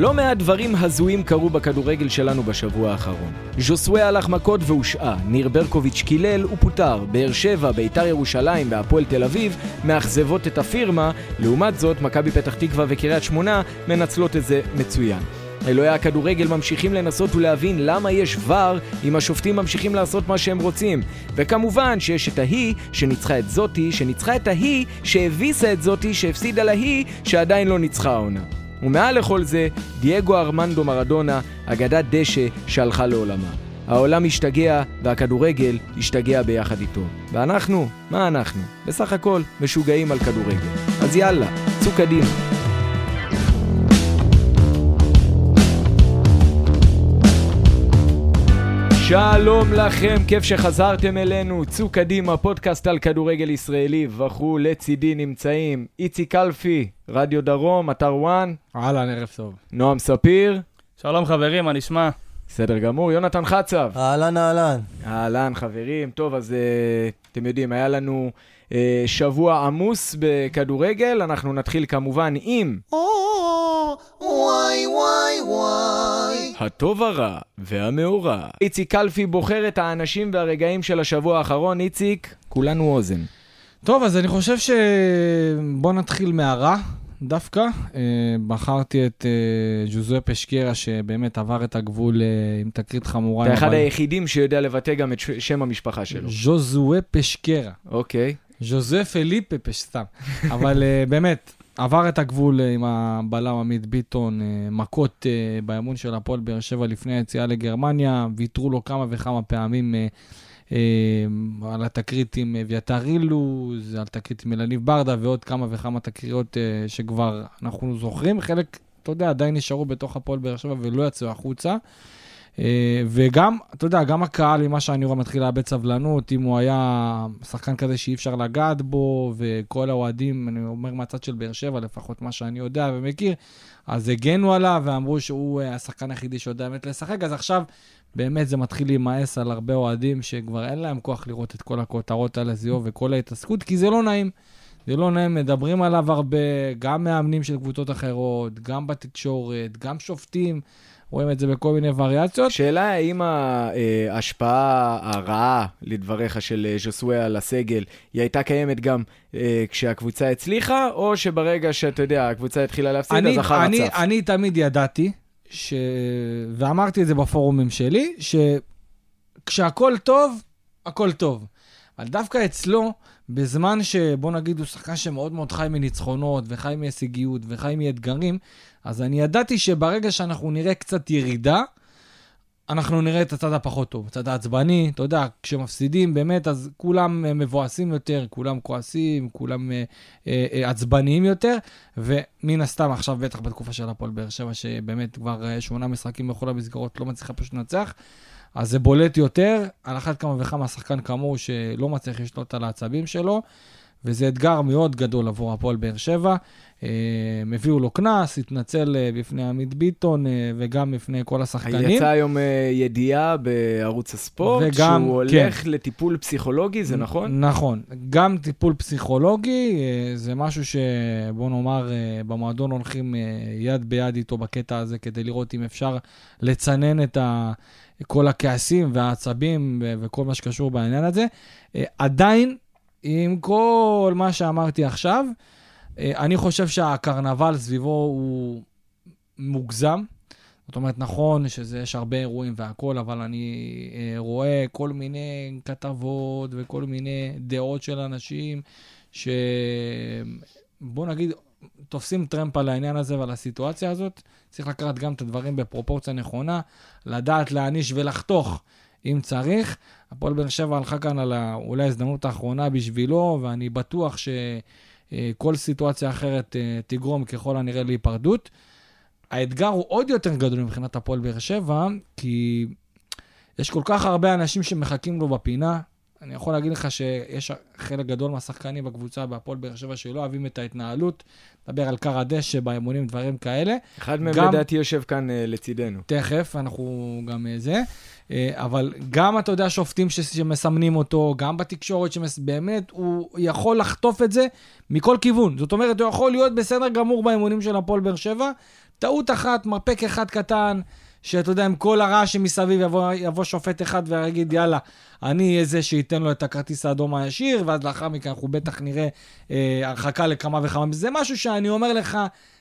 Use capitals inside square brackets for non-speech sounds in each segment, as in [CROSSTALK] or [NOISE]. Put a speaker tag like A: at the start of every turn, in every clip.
A: לא מעט דברים הזויים קרו בכדורגל שלנו בשבוע האחרון. ז'וסווה הלך מכות והושעה, ניר ברקוביץ' קילל ופוטר, באר שבע, ביתר ירושלים והפועל תל אביב מאכזבות את הפירמה, לעומת זאת מכבי פתח תקווה וקריית שמונה מנצלות את זה מצוין. אלוהי הכדורגל ממשיכים לנסות ולהבין למה יש ור אם השופטים ממשיכים לעשות מה שהם רוצים. וכמובן שיש את ההיא שניצחה את זאתי, שניצחה את ההיא שהביסה את זאתי שהפסידה להיא שעדיין לא ניצחה העונה. ומעל לכל זה, דייגו ארמנדו מרדונה, אגדת דשא שהלכה לעולמה. העולם השתגע, והכדורגל השתגע ביחד איתו. ואנחנו, מה אנחנו? בסך הכל משוגעים על כדורגל. אז יאללה, צאו קדימה. שלום לכם, כיף שחזרתם אלינו. צאו קדימה, פודקאסט על כדורגל ישראלי וכו', לצידי נמצאים איציק קלפי, רדיו דרום, אתר וואן.
B: אהלן, ערב טוב.
A: נועם ספיר.
C: שלום חברים, מה נשמע?
A: בסדר גמור, יונתן חצב.
D: אהלן, אהלן.
A: אהלן, חברים. טוב, אז uh, אתם יודעים, היה לנו שבוע עמוס בכדורגל. אנחנו נתחיל כמובן עם... וואי וואי וואי. הטוב הרע והמאורע. איציק קלפי בוחר את האנשים והרגעים של השבוע האחרון. איציק, כולנו אוזן.
B: טוב, אז אני חושב ש... בוא נתחיל מהרע. דווקא. אה, בחרתי את אה, ז'וזואה פשקרה, שבאמת עבר את הגבול אה, עם תקרית חמורה.
A: אתה אחד היחידים שיודע לבטא גם את שם המשפחה שלו.
B: ז'וזואה פשקרה.
A: אוקיי.
B: ז'וזואה פליפה פש... סתם. אבל באמת, עבר את הגבול עם הבלם עמית ביטון, מכות באמון של הפועל באר שבע לפני היציאה לגרמניה, ויתרו לו כמה וכמה פעמים אה, על התקרית עם אביתר אילוז, על תקרית עם אלניב ברדה ועוד כמה וכמה תקריות אה, שכבר אנחנו זוכרים. חלק, אתה יודע, עדיין נשארו בתוך הפועל באר שבע ולא יצאו החוצה. אה, וגם, אתה יודע, גם הקהל, ממה שאני רואה, מתחיל לאבד סבלנות, אם הוא היה שחקן כזה שאי אפשר לגעת בו, וכל האוהדים, אני אומר מהצד של באר שבע, לפחות מה שאני יודע ומכיר, אז הגנו עליו ואמרו שהוא השחקן היחידי שיודע באמת לשחק, אז עכשיו באמת זה מתחיל להימאס על הרבה אוהדים שכבר אין להם כוח לראות את כל הכותרות על הזיו וכל ההתעסקות, כי זה לא נעים. זה לא נעים, מדברים עליו הרבה, גם מאמנים של קבוצות אחרות, גם בתקשורת, גם שופטים. רואים את זה בכל מיני וריאציות.
A: שאלה האם ההשפעה הרעה, לדבריך, של אה, ז'וסווה על הסגל, היא הייתה קיימת גם אה, כשהקבוצה הצליחה, או שברגע שאתה יודע, הקבוצה התחילה להפסיד, אני, אז אחר
B: אני, הצף? אני תמיד ידעתי ש... ואמרתי את זה בפורומים שלי, שכשהכול טוב, הכל טוב. אבל דווקא אצלו, בזמן שבוא נגיד הוא שחקן שמאוד מאוד חי מניצחונות, וחי מהישגיות, וחי מאתגרים, אז אני ידעתי שברגע שאנחנו נראה קצת ירידה, אנחנו נראה את הצד הפחות טוב, הצד העצבני, אתה יודע, כשמפסידים באמת, אז כולם אה, מבואסים יותר, כולם כועסים, כולם אה, אה, אה, עצבניים יותר, ומן הסתם עכשיו, בטח בתקופה של הפועל באר שבע, שבאמת כבר אה, שמונה משחקים בכל המסגרות לא מצליחה פשוט לנצח, אז זה בולט יותר, על אחת כמה וכמה שחקן כמוהו שלא מצליח לשלוט על העצבים שלו, וזה אתגר מאוד גדול עבור הפועל באר שבע. הם הביאו לו קנס, התנצל אה, בפני עמית ביטון אה, וגם בפני כל השחקנים.
A: יצא היום אה, ידיעה בערוץ הספורט, וגם, שהוא הולך כן. לטיפול פסיכולוגי, זה נכון?
B: נכון. גם טיפול פסיכולוגי, זה משהו שבוא נאמר, במועדון הולכים יד ביד איתו בקטע הזה, כדי לראות אם אפשר לצנן את ה... כל הכעסים והעצבים וכל מה שקשור בעניין הזה. עדיין, עם כל מה שאמרתי עכשיו, אה, אני חושב שהקרנבל סביבו הוא מוגזם. זאת אומרת, נכון שיש הרבה אירועים והכול, אבל אני אה, רואה כל מיני כתבות וכל מיני דעות של אנשים ש... בוא נגיד, תופסים טרמפ על העניין הזה ועל הסיטואציה הזאת. צריך לקחת גם את הדברים בפרופורציה נכונה, לדעת להעניש ולחתוך אם צריך. הפועל באר שבע הלכה כאן על אולי ההזדמנות האחרונה בשבילו, ואני בטוח ש... אה, סיטואציה אחרת אה, תגרום ככל הנראה להיפרדות. האתגר הוא עוד יותר גדול מבחינת הפועל באר שבע, כי יש כל כך הרבה אנשים שמחכים לו בפינה. אני יכול להגיד לך שיש חלק גדול מהשחקנים בקבוצה בהפועל באר שבע שלא אוהבים את ההתנהלות. מדבר על קר הדשא באימונים, דברים כאלה.
A: אחד מהם לדעתי יושב כאן uh, לצידנו.
B: תכף, אנחנו גם uh, זה. אה, אבל גם, אתה יודע, שופטים שמסמנים אותו, גם בתקשורת, שבאמת, הוא יכול לחטוף את זה מכל כיוון. זאת אומרת, הוא יכול להיות בסדר גמור באימונים של הפועל באר שבע, טעות אחת, מרפק אחד קטן, שאתה יודע, עם כל הרעש שמסביב יבוא, יבוא שופט אחד ויגיד, יאללה, אני אהיה זה שייתן לו את הכרטיס האדום הישיר, ואז לאחר מכן אנחנו בטח נראה אה, הרחקה לכמה וכמה. זה משהו שאני אומר לך,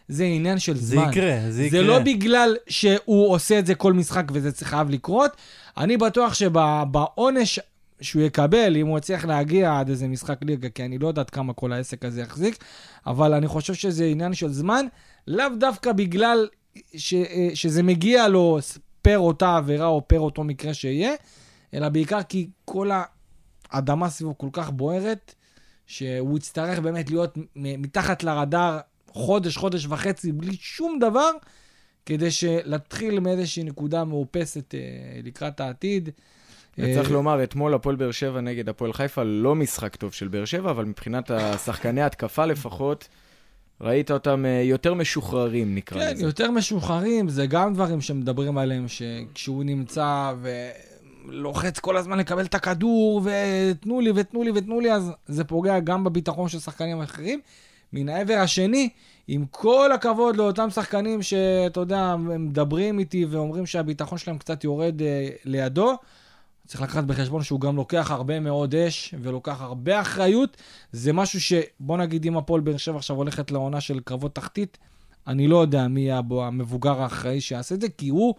B: זה עניין של
D: זה
B: זמן.
D: יקרה, זה יקרה.
B: זה לא בגלל שהוא עושה את זה כל משחק וזה חייב לקרות. אני בטוח שבעונש שהוא יקבל, אם הוא יצליח להגיע עד איזה משחק ליגה, כי אני לא יודעת כמה כל העסק הזה יחזיק, אבל אני חושב שזה עניין של זמן, לאו דווקא בגלל ש, אה, שזה מגיע לו פר אותה עבירה או פר אותו מקרה שיהיה, אלא בעיקר כי כל האדמה סביבו כל כך בוערת, שהוא יצטרך באמת להיות מתחת לרדאר חודש, חודש וחצי, בלי שום דבר, כדי להתחיל מאיזושהי נקודה מאופסת אה, לקראת העתיד.
A: וצריך לומר, אתמול הפועל באר שבע נגד הפועל חיפה, לא משחק טוב של באר שבע, אבל מבחינת השחקני התקפה לפחות, ראית אותם אה, יותר משוחררים, נקרא
B: כן,
A: לזה.
B: כן, יותר משוחררים, זה גם דברים שמדברים עליהם, שכשהוא נמצא ולוחץ כל הזמן לקבל את הכדור, ותנו לי ותנו לי ותנו לי, אז זה פוגע גם בביטחון של שחקנים אחרים. מן העבר השני, עם כל הכבוד לאותם שחקנים שאתה יודע, הם מדברים איתי ואומרים שהביטחון שלהם קצת יורד אה, לידו, צריך לקחת בחשבון שהוא גם לוקח הרבה מאוד אש ולוקח הרבה אחריות. זה משהו שבוא נגיד אם הפועל באר שבע עכשיו הולכת לעונה של קרבות תחתית, אני לא יודע מי יהיה המבוגר האחראי שיעשה את זה, כי הוא,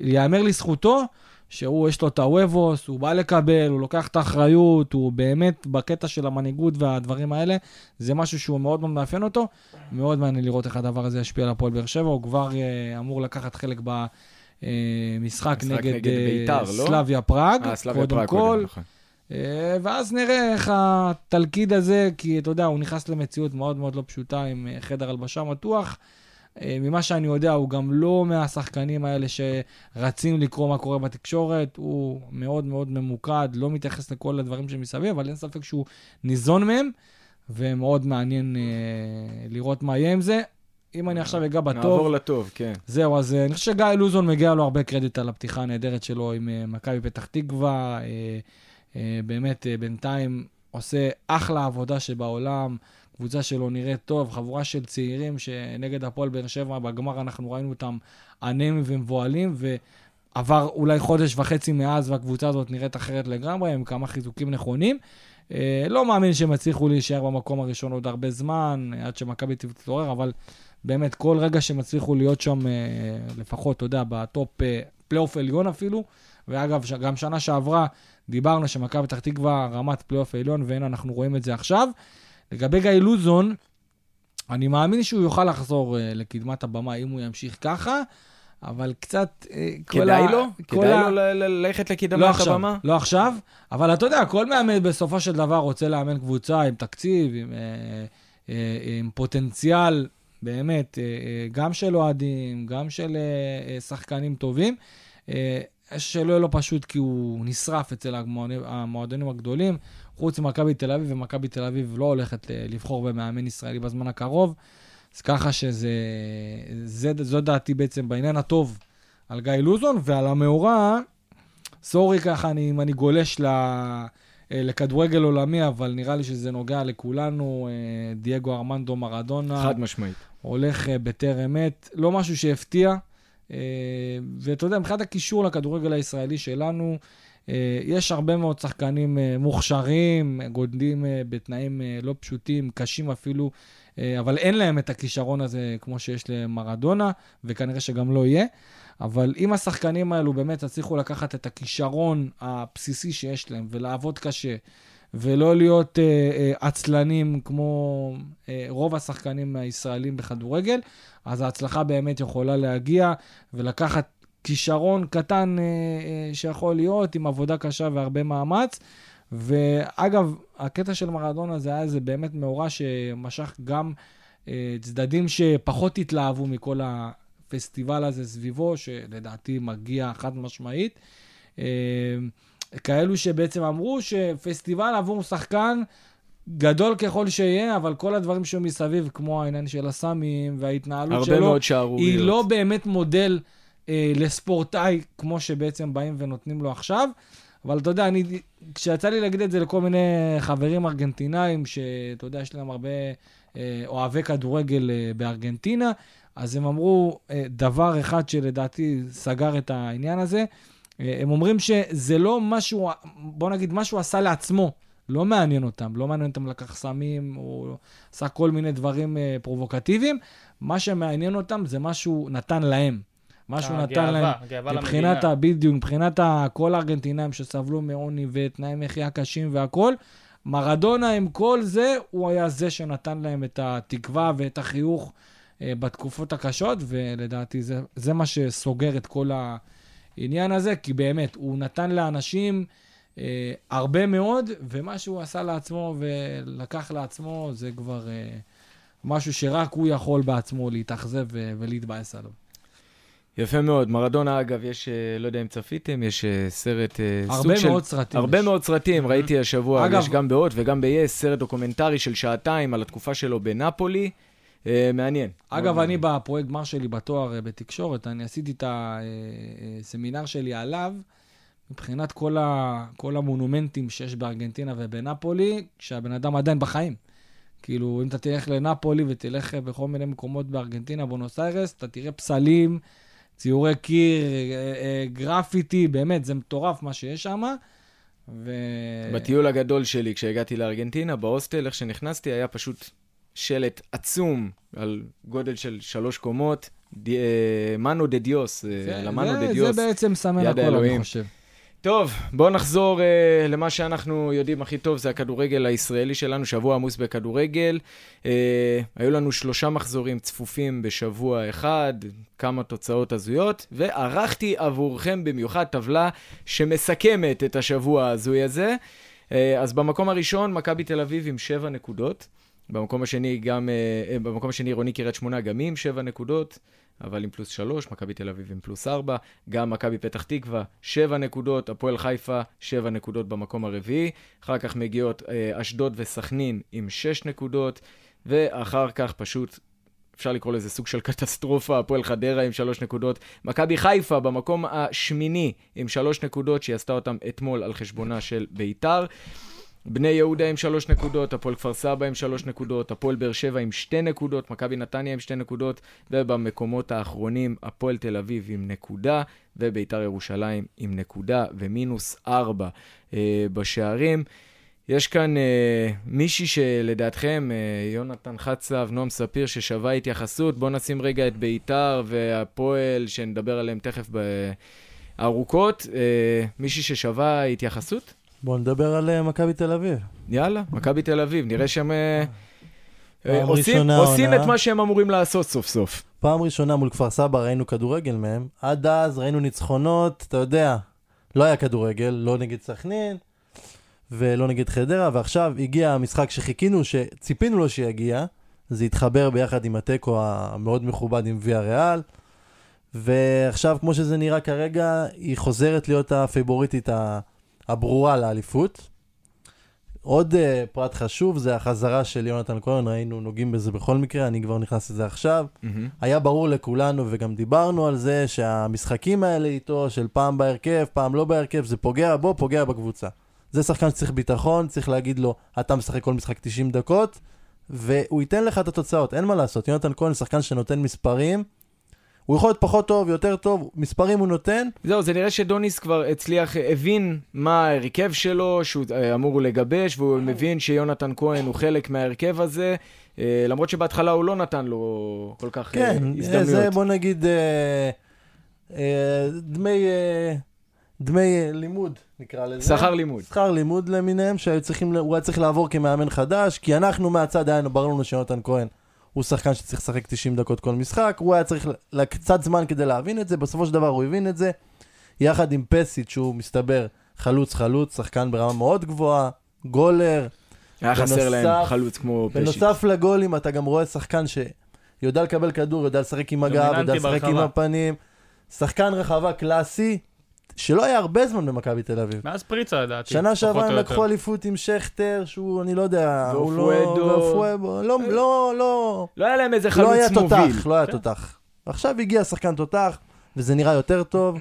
B: ייאמר לזכותו, שהוא, יש לו את הוובוס, הוא בא לקבל, הוא לוקח את האחריות, הוא באמת בקטע של המנהיגות והדברים האלה, זה משהו שהוא מאוד מאוד מאפיין אותו. מאוד מעניין לראות איך הדבר הזה ישפיע על הפועל באר שבע, הוא כבר uh, אמור לקחת חלק ב... אה, משחק נגד, נגד אה, ביתר, לא? סלאביה פראג,
A: אה, סלאביה קודם פראג כל. קודם, נכון.
B: ואז נראה איך התלכיד הזה, כי אתה יודע, הוא נכנס למציאות מאוד מאוד לא פשוטה עם חדר הלבשה מתוח. ממה שאני יודע, הוא גם לא מהשחקנים האלה שרצים לקרוא מה קורה בתקשורת, הוא מאוד מאוד ממוקד, לא מתייחס לכל הדברים שמסביב, אבל אין ספק שהוא ניזון מהם, ומאוד מעניין אה, לראות מה יהיה עם זה. אם אני עכשיו אגע בטוב...
A: נעבור לטוב, כן.
B: זהו, אז אה, אני חושב שגיא לוזון מגיע לו הרבה קרדיט על הפתיחה הנהדרת שלו עם uh, מכבי פתח תקווה. Uh, באמת, בינתיים עושה אחלה עבודה שבעולם. קבוצה שלו נראית טוב, חבורה של צעירים שנגד הפועל באר שבע, בגמר אנחנו ראינו אותם אנמים ומבוהלים, ועבר אולי חודש וחצי מאז והקבוצה הזאת נראית אחרת לגמרי, עם כמה חיזוקים נכונים. לא מאמין שהם יצליחו להישאר במקום הראשון עוד הרבה זמן, עד שמכבי תתעורר, אבל באמת, כל רגע שהם הצליחו להיות שם, אה, לפחות, אתה יודע, ב top אה, פלייאוף עליון אפילו, ואגב, גם שנה שעברה דיברנו שמכבי פתח תקווה רמת פלייאוף עליון, והנה אנחנו רואים את זה עכשיו. לגבי גיא לוזון, אני מאמין שהוא יוכל לחזור אה, לקדמת הבמה אם הוא ימשיך ככה. אבל קצת...
A: כדאי לו? כדאי לו ללכת לקדמת לא הבמה?
B: לא עכשיו, אבל אתה יודע, כל מאמן בסופו של דבר רוצה לאמן קבוצה עם תקציב, עם, עם פוטנציאל באמת, אה, אה, גם של אוהדים, גם של אה, שחקנים טובים. שלא יהיה לו פשוט כי הוא נשרף אצל המועדונים הגדולים. חוץ ממכבי תל אביב, ומכבי תל אביב לא הולכת לבחור במאמן ישראלי בזמן הקרוב. אז ככה שזה, זה, זו דעתי בעצם בעניין הטוב על גיא לוזון, ועל המאורע, סורי ככה, אני, אם אני גולש ל... לכדורגל עולמי, אבל נראה לי שזה נוגע לכולנו, דייגו ארמנדו מרדונה.
A: חד משמעית.
B: הולך אה, בטרם עת, לא משהו שהפתיע. אה, ואתה יודע, מבחינת הקישור לכדורגל הישראלי שלנו, אה, יש הרבה מאוד שחקנים מוכשרים, גודלים בתנאים לא פשוטים, קשים אפילו, אבל אין להם את הכישרון הזה כמו שיש למרדונה, וכנראה שגם לא יהיה. אבל אם השחקנים האלו באמת יצליחו לקחת את הכישרון הבסיסי שיש להם ולעבוד קשה, ולא להיות אה, אה, עצלנים כמו אה, רוב השחקנים הישראלים בכדורגל, אז ההצלחה באמת יכולה להגיע ולקחת כישרון קטן אה, אה, שיכול להיות עם עבודה קשה והרבה מאמץ. ואגב, הקטע של מרדונה זה היה איזה באמת מאורע שמשך גם אה, צדדים שפחות התלהבו מכל הפסטיבל הזה סביבו, שלדעתי מגיע חד משמעית. אה, כאלו שבעצם אמרו שפסטיבל עבור שחקן גדול ככל שיהיה, אבל כל הדברים שהיו מסביב, כמו העניין של הסמים וההתנהלות שלו. היא לא באמת מודל אה, לספורטאי, כמו שבעצם באים ונותנים לו עכשיו. אבל אתה יודע, אני, כשיצא לי להגיד את זה לכל מיני חברים ארגנטינאים, שאתה יודע, יש להם הרבה אה, אוהבי כדורגל אה, בארגנטינה, אז הם אמרו אה, דבר אחד שלדעתי סגר את העניין הזה. אה, הם אומרים שזה לא משהו, בוא נגיד, משהו עשה לעצמו. לא מעניין אותם, לא מעניין אותם לקח סמים, או עשה כל מיני דברים אה, פרובוקטיביים. מה שמעניין אותם זה מה שהוא נתן להם. מה שהוא נתן להם, מבחינת, ה, בדיוק, מבחינת כל הארגנטינאים שסבלו מעוני ותנאי מחיה קשים והכול, מרדונה עם כל זה, הוא היה זה שנתן להם את התקווה ואת החיוך בתקופות הקשות, ולדעתי זה, זה מה שסוגר את כל העניין הזה, כי באמת, הוא נתן לאנשים אה, הרבה מאוד, ומה שהוא עשה לעצמו ולקח לעצמו, זה כבר אה, משהו שרק הוא יכול בעצמו להתאכזב ולהתבאס עליו.
A: יפה מאוד. מרדונה, אגב, יש, אה, לא יודע אם צפיתם, יש אה, סרט
B: אה, סוג של... הרבה מאוד סרטים.
A: הרבה יש. מאוד סרטים, ראיתי השבוע, אגב, יש גם בהוט וגם ב-yes, סרט דוקומנטרי של שעתיים על התקופה שלו בנפולי. מעניין.
B: אגב, אני בפרויקט גמר שלי בתואר בתקשורת, אני עשיתי את הסמינר שלי עליו, מבחינת כל, ה, כל המונומנטים שיש בארגנטינה ובנפולי, כשהבן אדם עדיין בחיים. כאילו, אם אתה תלך לנפולי ותלך בכל מיני מקומות בארגנטינה, בונוס איירס, אתה תראה פסלים. ציורי קיר, אה, אה, גרפיטי, באמת, זה מטורף מה שיש שם.
A: ו... בטיול הגדול שלי, כשהגעתי לארגנטינה, בהוסטל, איך שנכנסתי, היה פשוט שלט עצום על גודל של שלוש קומות, מנו דה דיוס, למנו דה דיוס,
B: זה בעצם סמן הכל, אני חושב.
A: טוב, בואו נחזור uh, למה שאנחנו יודעים הכי טוב, זה הכדורגל הישראלי שלנו, שבוע עמוס בכדורגל. Uh, היו לנו שלושה מחזורים צפופים בשבוע אחד, כמה תוצאות הזויות, וערכתי עבורכם במיוחד טבלה שמסכמת את השבוע ההזוי הזה. Uh, אז במקום הראשון, מכבי תל אביב עם שבע נקודות. במקום השני, גם, uh, במקום השני עירוני קריית שמונה גם עם שבע נקודות. אבל עם פלוס 3, מכבי תל אביב עם פלוס 4, גם מכבי פתח תקווה, 7 נקודות, הפועל חיפה, 7 נקודות במקום הרביעי, אחר כך מגיעות אה, אשדוד וסכנין עם 6 נקודות, ואחר כך פשוט אפשר לקרוא לזה סוג של קטסטרופה, הפועל חדרה עם שלוש נקודות. מכבי חיפה במקום השמיני עם שלוש נקודות, שהיא עשתה אותם אתמול על חשבונה של ביתר. בני יהודה עם שלוש נקודות, הפועל כפר סבא עם שלוש נקודות, הפועל באר שבע עם שתי נקודות, מכבי נתניה עם שתי נקודות, ובמקומות האחרונים הפועל תל אביב עם נקודה, וביתר ירושלים עם נקודה ומינוס ארבע אה, בשערים. יש כאן אה, מישהי שלדעתכם, אה, יונתן חצב, נועם ספיר, ששווה התייחסות. בואו נשים רגע את ביתר והפועל, שנדבר עליהם תכף בארוכות. אה, מישהי ששווה התייחסות?
D: בואו נדבר על אה, מכבי תל אביב.
A: יאללה, מכבי תל אביב, נראה שהם אה, אה, עושים, עושים את מה שהם אמורים לעשות סוף סוף.
D: פעם ראשונה מול כפר סבא ראינו כדורגל מהם, עד אז ראינו ניצחונות, אתה יודע, לא היה כדורגל, לא נגד סכנין ולא נגד חדרה, ועכשיו הגיע המשחק שחיכינו, שציפינו לו שיגיע, זה התחבר ביחד עם התיקו המאוד מכובד עם ויה ריאל. ועכשיו, כמו שזה נראה כרגע, היא חוזרת להיות הפייבוריטית הברורה לאליפות. עוד uh, פרט חשוב זה החזרה של יונתן כהן, ראינו נוגעים בזה בכל מקרה, אני כבר נכנס לזה עכשיו. Mm-hmm. היה ברור לכולנו וגם דיברנו על זה שהמשחקים האלה איתו, של פעם בהרכב, פעם לא בהרכב, זה פוגע בו, פוגע בקבוצה. זה שחקן שצריך ביטחון, צריך להגיד לו, אתה משחק כל משחק 90 דקות, והוא ייתן לך את התוצאות, אין מה לעשות. יונתן כהן שחקן שנותן מספרים, הוא יכול להיות פחות טוב, יותר טוב, מספרים הוא נותן.
A: זהו, זה נראה שדוניס כבר הצליח, הבין מה ההרכב שלו, שהוא אה, אמור לגבש, והוא מבין שיונתן כהן הוא חלק מההרכב הזה, אה, למרות שבהתחלה הוא לא נתן לו כל כך
D: כן, הזדמנויות. כן, זה בוא נגיד אה, אה, דמי... אה, דמי לימוד, נקרא לזה.
A: שכר לימוד.
D: שכר לימוד למיניהם, שהוא היה צריך לעבור כמאמן חדש, כי אנחנו מהצד, היה ברור לנו שיונתן כהן הוא שחקן שצריך לשחק 90 דקות כל משחק, הוא היה צריך קצת זמן כדי להבין את זה, בסופו של דבר הוא הבין את זה, יחד עם פסיט שהוא מסתבר חלוץ חלוץ, שחקן ברמה מאוד גבוהה, גולר.
A: היה בנוסף, חסר להם חלוץ כמו
D: פשיט. בנוסף לגולים אתה גם רואה שחקן שיודע לקבל כדור, יודע לשחק עם הגב, יודע לשחק עם הפנים, שחקן רחבה קלאסי, שלא היה הרבה זמן במכבי תל אביב.
C: מאז פריצה, לדעתי.
D: שנה שעברה הם לקחו אליפות עם שכטר, שהוא, אני לא יודע, הוא לא... ואופואדו. לא, לא, לא...
A: לא היה להם איזה חלוץ מוביל.
D: לא היה תותח, לא היה כן. תותח. עכשיו הגיע שחקן תותח, וזה נראה יותר טוב.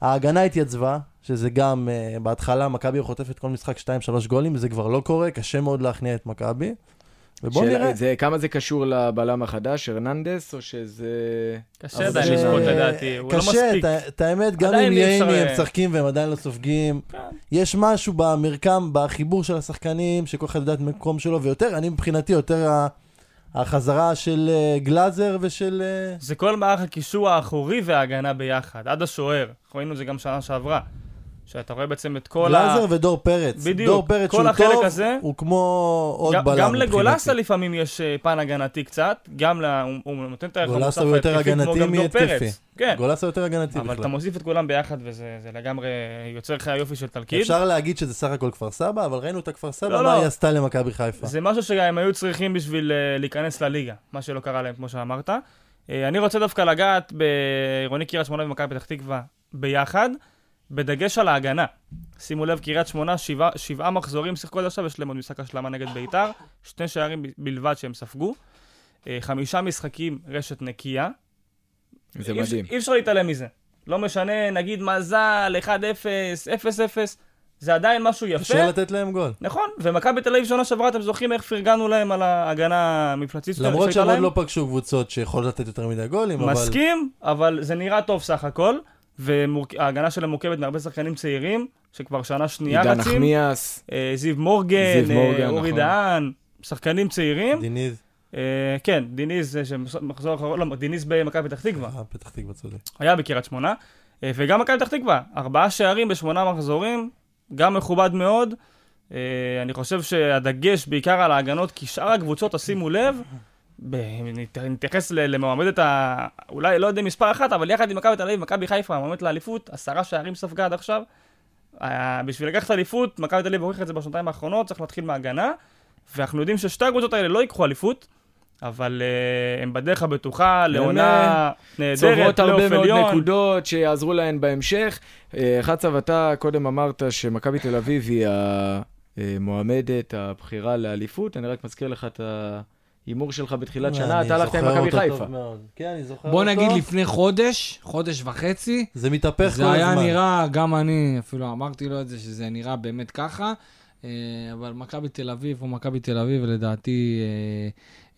D: ההגנה התייצבה, שזה גם, uh, בהתחלה מכבי חוטפת כל משחק 2-3 גולים, וזה כבר לא קורה, קשה מאוד להכניע את מכבי. ובוא
A: שאלה-
D: נראה.
A: זה, כמה זה קשור לבלם החדש, הרננדס, או שזה...
C: קשה עדיין לשפוט לדעתי, הוא לא
D: קשה,
C: מספיק.
D: את ה- את האמת, גם אם ייני הם
C: אה,
D: משחקים והם עדיין לא סופגים,
C: כן.
D: יש משהו במרקם, בחיבור של השחקנים, שכל אחד יודע את המקום שלו, ויותר, אני מבחינתי, יותר החזרה של אה, גלאזר ושל... אה,
C: זה כל מערך הקישור האחורי וההגנה ביחד, עד השוער. אנחנו ראינו את זה גם שנה שעברה. שאתה רואה בעצם את כל ה...
D: גלאזר ודור פרץ.
C: בדיוק.
D: דור פרץ
C: כל
D: שהוא
C: החלק
D: טוב,
C: הזה-
D: הוא כמו עוד
C: גם-
D: בלם.
C: גם לגולסה. לפעמים יש אה, פן הגנתי קצת, גם ל... הוא- הוא נותן את הערך
D: גולסה
C: המוסף
D: הוא יותר
C: ההתקפי כמו גם דור. פרץ. כן,
D: גולסה יותר הגנתי
C: אבל אתה
D: בכלל.
C: מוסיף את כולם ביחד וזה זה לגמרי יוצר לך יופי של תלכיד.
D: אפשר להגיד שזה סך הכל כפר סבא, אבל ראינו את הכפר סבא,
C: לא,
D: מה
C: לא.
D: היא עשתה למכבי חיפה.
C: זה משהו שהם היו צריכים בשביל אה, להיכנס לליגה, מה שלא קרה להם, כמו שאמרת. אה, אני רוצה דווקא לגעת בעירוני קריית שמונה ומכבי פתח תקווה ביחד, בדגש על ההגנה. שימו לב, קריית שמונה, שבעה, שבעה מחזורים שיחקו עד עכשיו, יש להם עוד משחק השלמה נגד ביתר, שני שערים ב- בלבד שהם ספגו. אה, חמישה משחקים רשת נקייה.
A: זה
C: אי אפשר-
A: מדהים.
C: אי אפשר להתעלם מזה. לא משנה, נגיד מזל, 1-0, 0-0, זה עדיין משהו יפה.
D: קשה לתת להם גול.
C: נכון, ומכבי תל אביב שנה שעברה, אתם זוכרים איך פרגנו להם על ההגנה המפלצית
D: למרות שהם עוד? לא פגשו קבוצות שיכולות לתת יותר מדי גולים, אבל...
C: מסכים, אבל זה נראה טוב סך הכל, וההגנה שלהם מורכבת מהרבה שחקנים צעירים, שכבר שנה שנייה
A: עידן
C: רצים.
A: נחמיאס,
C: אה, זיו מורגן,
A: זיו
C: אה,
A: מורגן,
C: אורי
A: נכון.
C: דהן, שחקנים צעירים.
D: דיניז,
C: אה, כן, דיניז, אה, שמחזור אחרון, לא, דיניז במכבי פתח תקווה.
D: אה, פתח תקווה צודק.
C: היה בקריית שמונה, אה, וגם מכבי פתח תקווה, ארבעה שערים בשמונה מחזורים, גם מכובד מאוד. אה, אני חושב שהדגש בעיקר על ההגנות, כי שאר הקבוצות, תשימו לב, נתייחס למועמדת ה... אולי לא יודע מספר אחת, אבל יחד עם מכבי תל אביב, מכבי חיפה, המועמדת לאליפות, עשרה שערים ספגה עד עכשיו. אה, בשביל לקחת אליפות, מכבי תל אביב הוכיחה את זה בשנתיים האחרונות, צריך להתחיל מהגנה, ואנחנו יודעים ששתי הקבוצות האלה לא ייקחו אליפות, אבל אה, הם בדרך הבטוחה לעונה נהדרת,
A: צוברות הרבה מאוד
C: עליון.
A: נקודות שיעזרו להן בהמשך. אה, חצב, אתה קודם אמרת שמכבי תל אביב היא המועמדת, הבחירה לאליפות. אני רק מזכיר לך את ההימור שלך בתחילת שנה, אתה הלכת עם מכבי חיפה.
D: כן, אני זוכר אותו.
B: בוא נגיד לפני חודש, חודש וחצי,
D: זה מתהפך כל
B: זה היה
D: הזמן.
B: נראה, גם אני אפילו אמרתי לו את זה, שזה נראה באמת ככה, אה, אבל מכבי תל אביב או מכבי תל אביב, לדעתי, אה,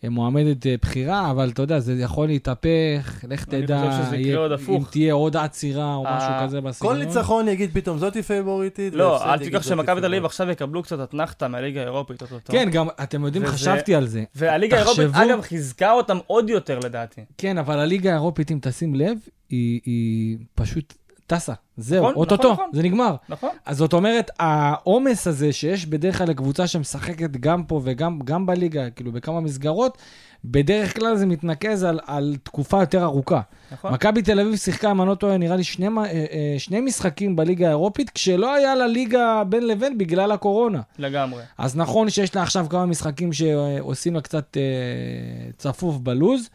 B: מועמדת אה, בחירה, אבל אתה יודע, זה יכול להתהפך, לך
C: אני
B: תדע,
C: חושב שזה יקרה
B: יהיה-
C: עוד הפוך.
B: אם תהיה עוד עצירה או
C: אה,
B: משהו כזה
D: כל
B: בסגנון.
D: ניצחון יגיד פתאום זאתי פייבוריטית.
C: לא, אל תיקח שמכבי תל אביב. עכשיו יקבלו קצת אתנחתא מהליגה האירופית, אוטוטו.
B: כן, גם, אתם יודעים, חשבתי על זה.
C: והליגה האירופית, אגב, חיזקה אותם עוד יותר לדעתי.
B: כן, אבל הליגה האירופית, אם תשים לב, היא פשוט טסה. זהו,
C: נכון,
B: אוטוטו,
C: נכון, נכון.
B: זה נגמר.
C: נכון?
B: אז זאת אומרת, העומס הזה שיש בדרך כלל לקבוצה שמשחקת גם פה וגם גם בליגה, כאילו בכמה מסגרות, בדרך כלל זה מתנקז על, על תקופה יותר ארוכה.
C: נכון.
B: מכבי תל אביב שיחקה, אם אני לא טועה, נראה לי שני, אה, אה, שני משחקים בליגה האירופית, כשלא היה לה ליגה בין לבין בגלל הקורונה.
C: לגמרי.
B: אז נכון שיש לה עכשיו כמה משחקים שעושים לה קצת אה, צפוף בלוז,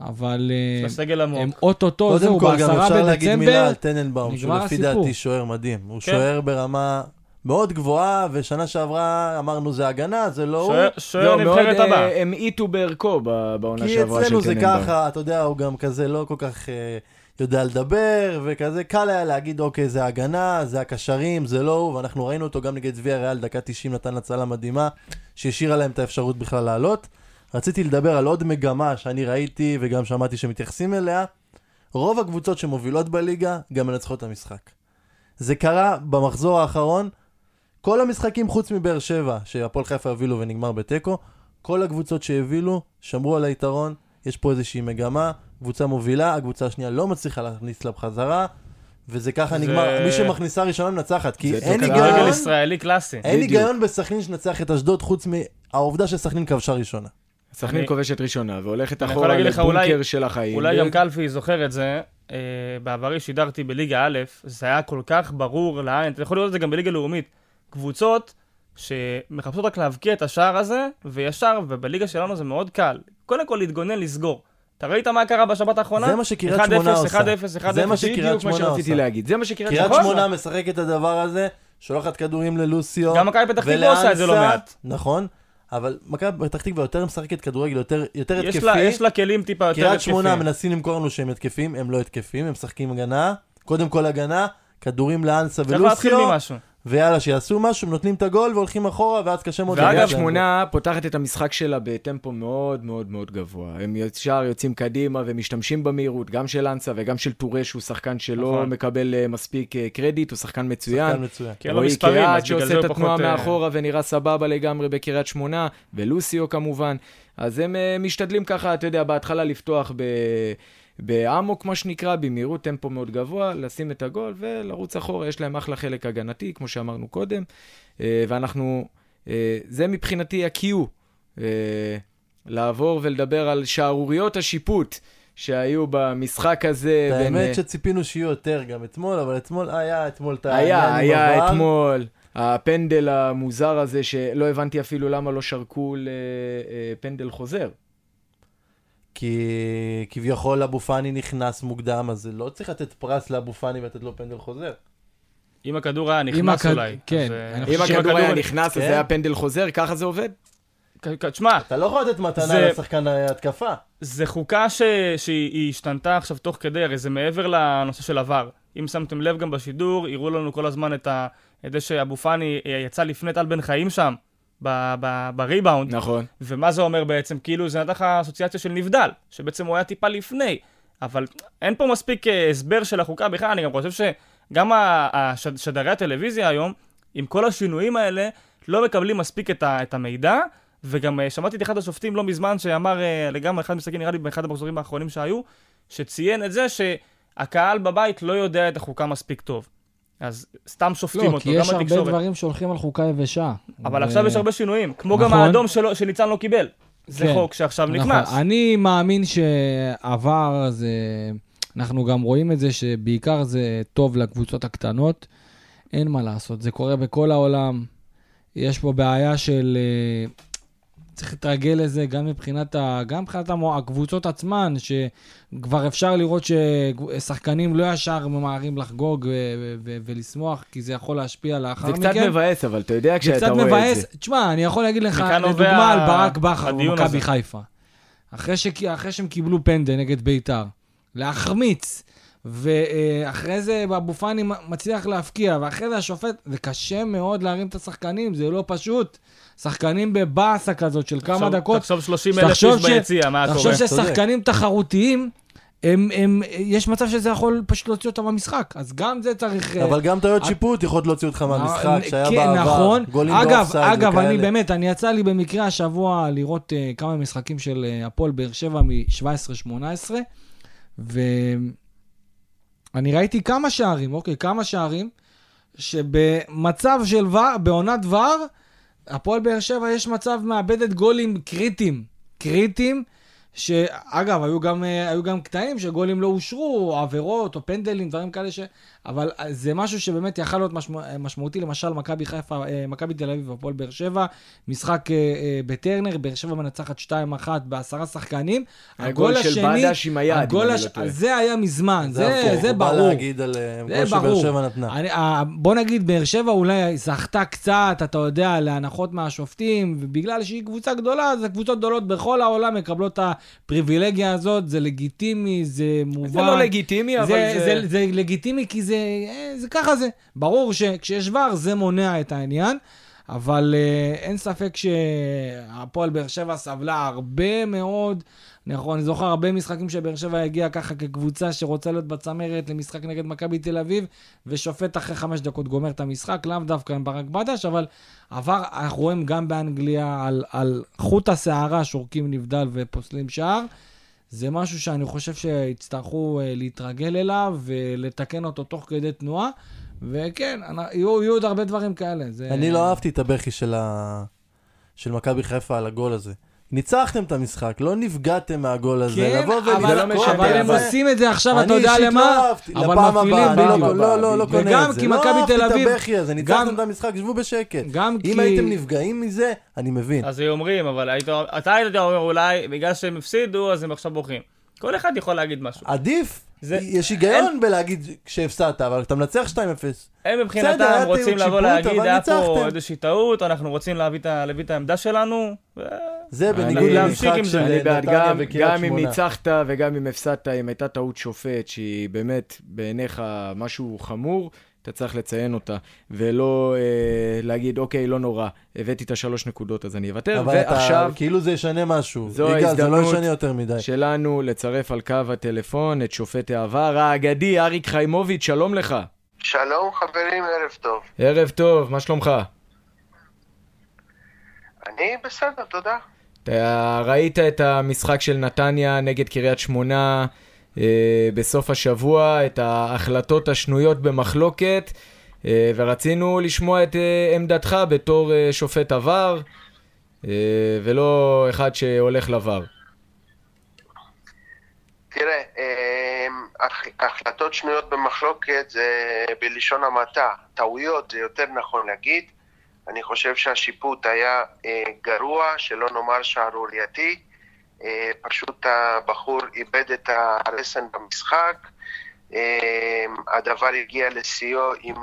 B: אבל אה, הם. אוטוטו,
D: קודם
B: זהו,
D: כל, גם
B: בעשרה
D: אפשר להגיד מילה
B: בדצמבר.
D: על טננבאום, שהוא
B: נגמר
D: לפי
B: הסיפור.
D: דעתי שוער מדהים. הוא
C: כן.
D: שוער ברמה מאוד גבוהה, ושנה שעברה אמרנו זה הגנה, זה לא הוא.
C: שוער-
A: לא,
C: נבחרת
A: אה,
C: הבאה.
A: הם האיטו בערכו בעונה
D: כי
A: שעברה של
D: אצלנו זה
A: טננבאום.
D: ככה, אתה יודע, הוא גם כזה לא כל כך אה, יודע לדבר, וכזה קל היה להגיד, אוקיי, זה הגנה, זה הקשרים, זה לא הוא, ואנחנו ראינו אותו גם נגד צביה ריאל, דקה 90 נתן הצלה מדהימה, שהשאירה להם את האפשרות בכלל לעלות. רציתי לדבר על עוד מגמה שאני ראיתי וגם שמעתי שמתייחסים אליה. רוב הקבוצות שמובילות בליגה גם מנצחות את המשחק. זה קרה במחזור האחרון, כל המשחקים חוץ מבאר שבע, שהפועל חיפה הובילו ונגמר בתיקו, כל הקבוצות שהובילו שמרו על היתרון, יש פה איזושהי מגמה, קבוצה מובילה, הקבוצה השנייה לא מצליחה להכניס לה בחזרה, וזה ככה
C: זה-
D: נגמר, מי שמכניסה ראשונה מנצחת, כי
A: זה
D: אין היגיון,
C: ישראלי קלאסי.
D: אין. היגיון בסכנין שנצח את אשדוד חוץ מהעובדה שסכנין כבשה ראשונה.
A: סכנין
C: אני-
A: כובשת ראשונה והולכת אחורה לבונקר של החיים.
C: אולי גם קלפי זוכר את זה. אה, בעברי שידרתי בליגה א', זה היה כל כך ברור לעין, אתה יכול לראות את זה גם בליגה לאומית. קבוצות שמחפשות רק להבקיע את השער הזה, וישר, ובליגה שלנו זה מאוד קל. קודם כל להתגונן, לסגור. אתה ראית מה קרה בשבת האחרונה?
D: זה מה שקריית
C: 1-0,
D: שמונה עושה.
C: 1-0, 1-0.
D: זה מה שקריית שמונה
A: שרציתי
D: עושה.
A: להגיד. זה מה שקריית
D: קריית
A: שמונה...
D: שמונה משחקת את הדבר הזה, שולחת כדורים ללוסיו.
C: גם מכבי פתח תקווה עושה את זה לא מעט.
D: נכון, אבל מכבי פתח תקווה יותר משחקת כדורגל, יותר, יותר
C: יש
D: התקפי.
C: לה, יש לה כלים טיפה יותר
D: קריית שמונה
C: התקפיים.
D: מנסים למכור לנו שהם התקפים, הם לא התקפים, הם משחקים הגנה, קודם כל הגנה, כדורים לאנסה
C: צריך להתחיל
D: ולוסיו,
C: ממשהו.
D: ויאללה, שיעשו משהו, נותנים את הגול והולכים אחורה, ואז קשה מאוד
C: ואגב.
A: שמונה פותחת את המשחק שלה בטמפו מאוד מאוד מאוד גבוה. הם ישר יוצאים קדימה ומשתמשים במהירות, גם של אנסה וגם של טורה, שהוא שחקן שלא
C: נכון.
A: מקבל אה, מספיק אה, קרדיט, הוא שחקן מצוין.
D: שחקן מצוין.
C: כי אין לו
A: רועי
C: מספרים,
A: קיאט
C: אז בגלל זה
A: שעושה את התנועה
C: פחות... אה,
A: מאחורה ונראה סבבה לגמרי בקריית שמונה, ולוסיו כמובן. אז הם משתדלים ככה, אתה יודע, בהתחלה לפתוח ב... באמוק, מה שנקרא, במהירות טמפו מאוד גבוה, לשים את הגול ולרוץ אחורה. יש להם אחלה חלק הגנתי, כמו שאמרנו קודם. אה, ואנחנו, אה, זה מבחינתי ה-Q, אה, לעבור ולדבר על שערוריות השיפוט שהיו במשחק הזה. בין,
D: האמת שציפינו שיהיו יותר גם אתמול, אבל אתמול היה אתמול את
A: היה,
D: העניין עם
A: היה
D: עבר.
A: אתמול. הפנדל המוזר הזה, שלא הבנתי אפילו למה לא שרקו לפנדל חוזר.
D: כי כביכול אבו פאני נכנס מוקדם, אז לא צריך לתת פרס לאבו פאני ולתת לו פנדל חוזר.
C: אם הכדור היה
B: אם
C: נכנס
B: הכד-
C: אולי.
B: כן,
C: אז, אה,
B: אני
A: אם
B: חושב
A: הכדור היה נכנס, אז
D: כן.
A: זה היה פנדל חוזר, ככה זה עובד?
C: תשמע,
D: אתה לא יכול לתת מתנה
C: זה-
D: לשחקן ההתקפה.
C: זה חוקה ש... שהיא היא השתנתה עכשיו תוך כדי, הרי זה מעבר לנושא של עבר. אם שמתם לב גם בשידור, הראו לנו כל הזמן את, ה... את זה שאבו פאני אה, יצא לפני טל בן חיים שם, ב... ב... בריבאונד,
A: נכון.
C: ומה זה אומר בעצם? כאילו זה נתן לך אסוציאציה של נבדל, שבעצם הוא היה טיפה לפני, אבל אין פה מספיק אה, הסבר של החוקה בכלל, אני גם חושב שגם שדרי הטלוויזיה היום, עם כל השינויים האלה, לא מקבלים מספיק את, ה... את המידע, וגם אה, שמעתי את אחד השופטים לא מזמן שאמר אה, לגמרי אחד המשחקים, נראה לי באחד המחזורים האחרונים שהיו, שציין את זה שהקהל בבית לא יודע את החוקה מספיק טוב. אז סתם שופטים
B: לא,
C: אותו,
B: כי
C: גם
B: יש הרבה. דברים שהולכים על חוקה יבשה.
C: אבל
B: ו-
C: עכשיו יש הרבה שינויים, כמו גם
B: נכון.
C: האדום שלו- שניצן לא קיבל. זה
B: כן.
C: חוק שעכשיו
B: נכון.
C: נכנס.
B: אני מאמין שעבר זה... אנחנו גם רואים את זה שבעיקר זה טוב לקבוצות הקטנות. אין מה לעשות, זה קורה בכל העולם. יש פה בעיה של... אה, צריך להתרגל לזה גם מבחינת, ה, גם מבחינת המו- הקבוצות עצמן, שכבר אפשר לראות ששחקנים לא ישר ממהרים לחגוג ו- ו- ו- ולשמוח, כי זה יכול להשפיע לאחר
A: זה
B: מכן.
A: קצת מבאס, אבל אתה יודע
B: זה
A: כשאתה
B: קצת
A: רואה את
B: מבאס.
A: זה.
B: תשמע, אני יכול להגיד לך, לדוגמה על ברק בכר
C: הדיון
B: במכבי. חיפה. אחרי, ש... אחרי שהם קיבלו פנדל נגד ביתר, להחמיץ, ואחרי זה אבו פאני מצליח להפקיע, ואחרי זה השופט, זה קשה מאוד להרים את השחקנים, זה לא פשוט. שחקנים בבאסה כזאת של כמה
C: תחשוב-
B: דקות.
C: תחשוב 30 אלף
B: תחשוב
C: איש
B: ש-
C: ביציע, מה
B: תחשוב
C: קורה?
B: ששחקנים תחרותיים, הם, הם, יש מצב שזה יכול פשוט להוציא אותם במשחק, אז גם זה צריך... אה,
D: אבל גם טעויות
B: את-
D: שיפוט יכולות להוציא אותך מהמשחק,
B: אה,
D: שהיה
B: כן,
D: בעבר.
B: נכון.
D: גולים
B: אגב,
D: באופסייד
B: אגב,
D: וכאלה.
B: אני באמת, אני יצא לי במקרה השבוע לראות uh, כמה משחקים של uh, הפועל באר שבע מ-17-18, ואני ראיתי כמה שערים, אוקיי, כמה שערים, שבמצב של ור, בעונת ור, הפועל באר שבע יש מצב מאבדת גולים קריטיים, קריטיים, שאגב, היו גם, אה, היו גם קטעים שגולים לא אושרו, או עבירות, או פנדלים, דברים כאלה ש... אבל אה, זה משהו שבאמת יכל להיות משמע, אה, משמעותי, למשל, מכבי חיפה, אה, מכבי תל אביב והפועל באר שבע, משחק אה, אה, בטרנר, באר שבע מנצחת 2-1 בעשרה שחקנים.
A: הגול של בדש עם היד, אם
B: הגול
A: אני
B: הש...
A: לא טועה.
B: זה היה מזמן, זה,
D: הפוך,
B: זה
D: הוא בא
B: ברור.
D: להגיד על
B: זה
D: גול שבאר
B: ברור.
D: שבע נתנה.
B: אני, בוא נגיד, באר שבע אולי זכתה קצת, אתה יודע, להנחות מהשופטים, ובגלל שהיא קבוצה גדולה, אז הקבוצות גדולות בכל העולם מקבלות את הפריבילגיה הזאת, זה לגיטימי, זה מובן.
A: זה לא לגיטימי, אבל
B: זה,
A: זה...
B: זה, זה לגיטימי כי זה, אה, זה ככה זה. ברור שכשיש ור זה מונע את העניין, אבל אה, אין ספק שהפועל באר שבע סבלה הרבה מאוד. נכון, אני זוכר הרבה משחקים שבאר שבע הגיעה ככה כקבוצה שרוצה להיות בצמרת למשחק נגד מכבי תל אביב, ושופט אחרי חמש דקות גומר את המשחק, לאו דווקא עם ברק בדש, אבל עבר, אנחנו רואים גם באנגליה על, על חוט השערה שורקים נבדל ופוסלים שער. זה משהו שאני חושב שיצטרכו אה, להתרגל אליו ולתקן אותו תוך כדי תנועה. וכן, יהיו, יהיו עוד הרבה דברים כאלה. זה...
D: אני לא אהבתי את הבכי של ה- של מכבי חיפה על הגול הזה. ניצחתם את המשחק, לא נפגעתם מהגול הזה.
B: כן,
D: לבוא
B: אבל,
A: זה לא
D: ולבכות
A: משנה,
B: אבל
D: על
B: הם. עושים את זה עכשיו, אתה
D: אני
B: יודע
D: אישית
B: למה?
D: לא אהבתי,
B: אבל
D: לפעם
B: מפעילים
D: לא-
B: בדיוק.
D: לא, לא, לא קונה
B: וגם
D: את זה.
B: כי
D: לא
B: מכבי
D: אהבתי
B: תל
D: את
B: אביב-
D: הבכי הזה, ניצחתם את המשחק, שבו בשקט.
B: גם
D: אם
B: כי...
D: הייתם נפגעים מזה, אני מבין.
C: אז היו אומרים, אבל היית, אתה היית אומר אולי, בגלל שהם הפסידו, אז הם עכשיו בוכים. כל אחד יכול להגיד משהו.
D: עדיף,
C: זה-
D: יש היגיון בלהגיד כשהפסדת, אבל אתה מנצח 2-0.
C: הם מבחינתם רוצים לבוא להגיד, היה פה
D: ניצחתם."
C: איזושהי טעות, אנחנו רוצים להביא את ה- להביא את העמדה שלנו, ו-
D: זה
A: אני-
D: בניגוד למשחק. של
A: אני בעד
D: נתניה
A: גם,
D: וקריית
A: גם אם
D: שמונה.
A: ניצחת וגם אם הפסדת, אם הייתה טעות שופט שהיא באמת בעיניך משהו חמור, אתה צריך לציין אותה, ולא אה, להגיד, אוקיי, לא נורא, הבאתי את השלוש נקודות אז אני אוותר,
D: אבל אתה,
A: ועכשיו
D: כאילו זה ישנה משהו.
A: זו
D: יגאל, זה לא
A: ההזדמנות
D: ישנה יותר מדי.
A: שלנו לצרף על קו הטלפון את שופט העבר האגדי אריק חיימוביץ', שלום לך.
E: שלום חברים, ערב טוב.
A: ערב טוב, מה שלומך?
E: אני בסדר, תודה.
A: אתה ראית את המשחק של נתניה נגד קריית שמונה בסוף השבוע, את ההחלטות השנויות במחלוקת, אה, ורצינו לשמוע את אה, עמדתך בתור אה, שופט עבר, אה, ולא אחד שהולך לבר.
E: תראה, הח- החלטות שנויות במחלוקת זה בלשון המעטה. טעויות זה יותר נכון להגיד. אני חושב שהשיפוט היה אה, גרוע, שלא נאמר שערורייתי. אה, פשוט הבחור איבד את הרסן במשחק. אה, הדבר הגיע לשיאו עם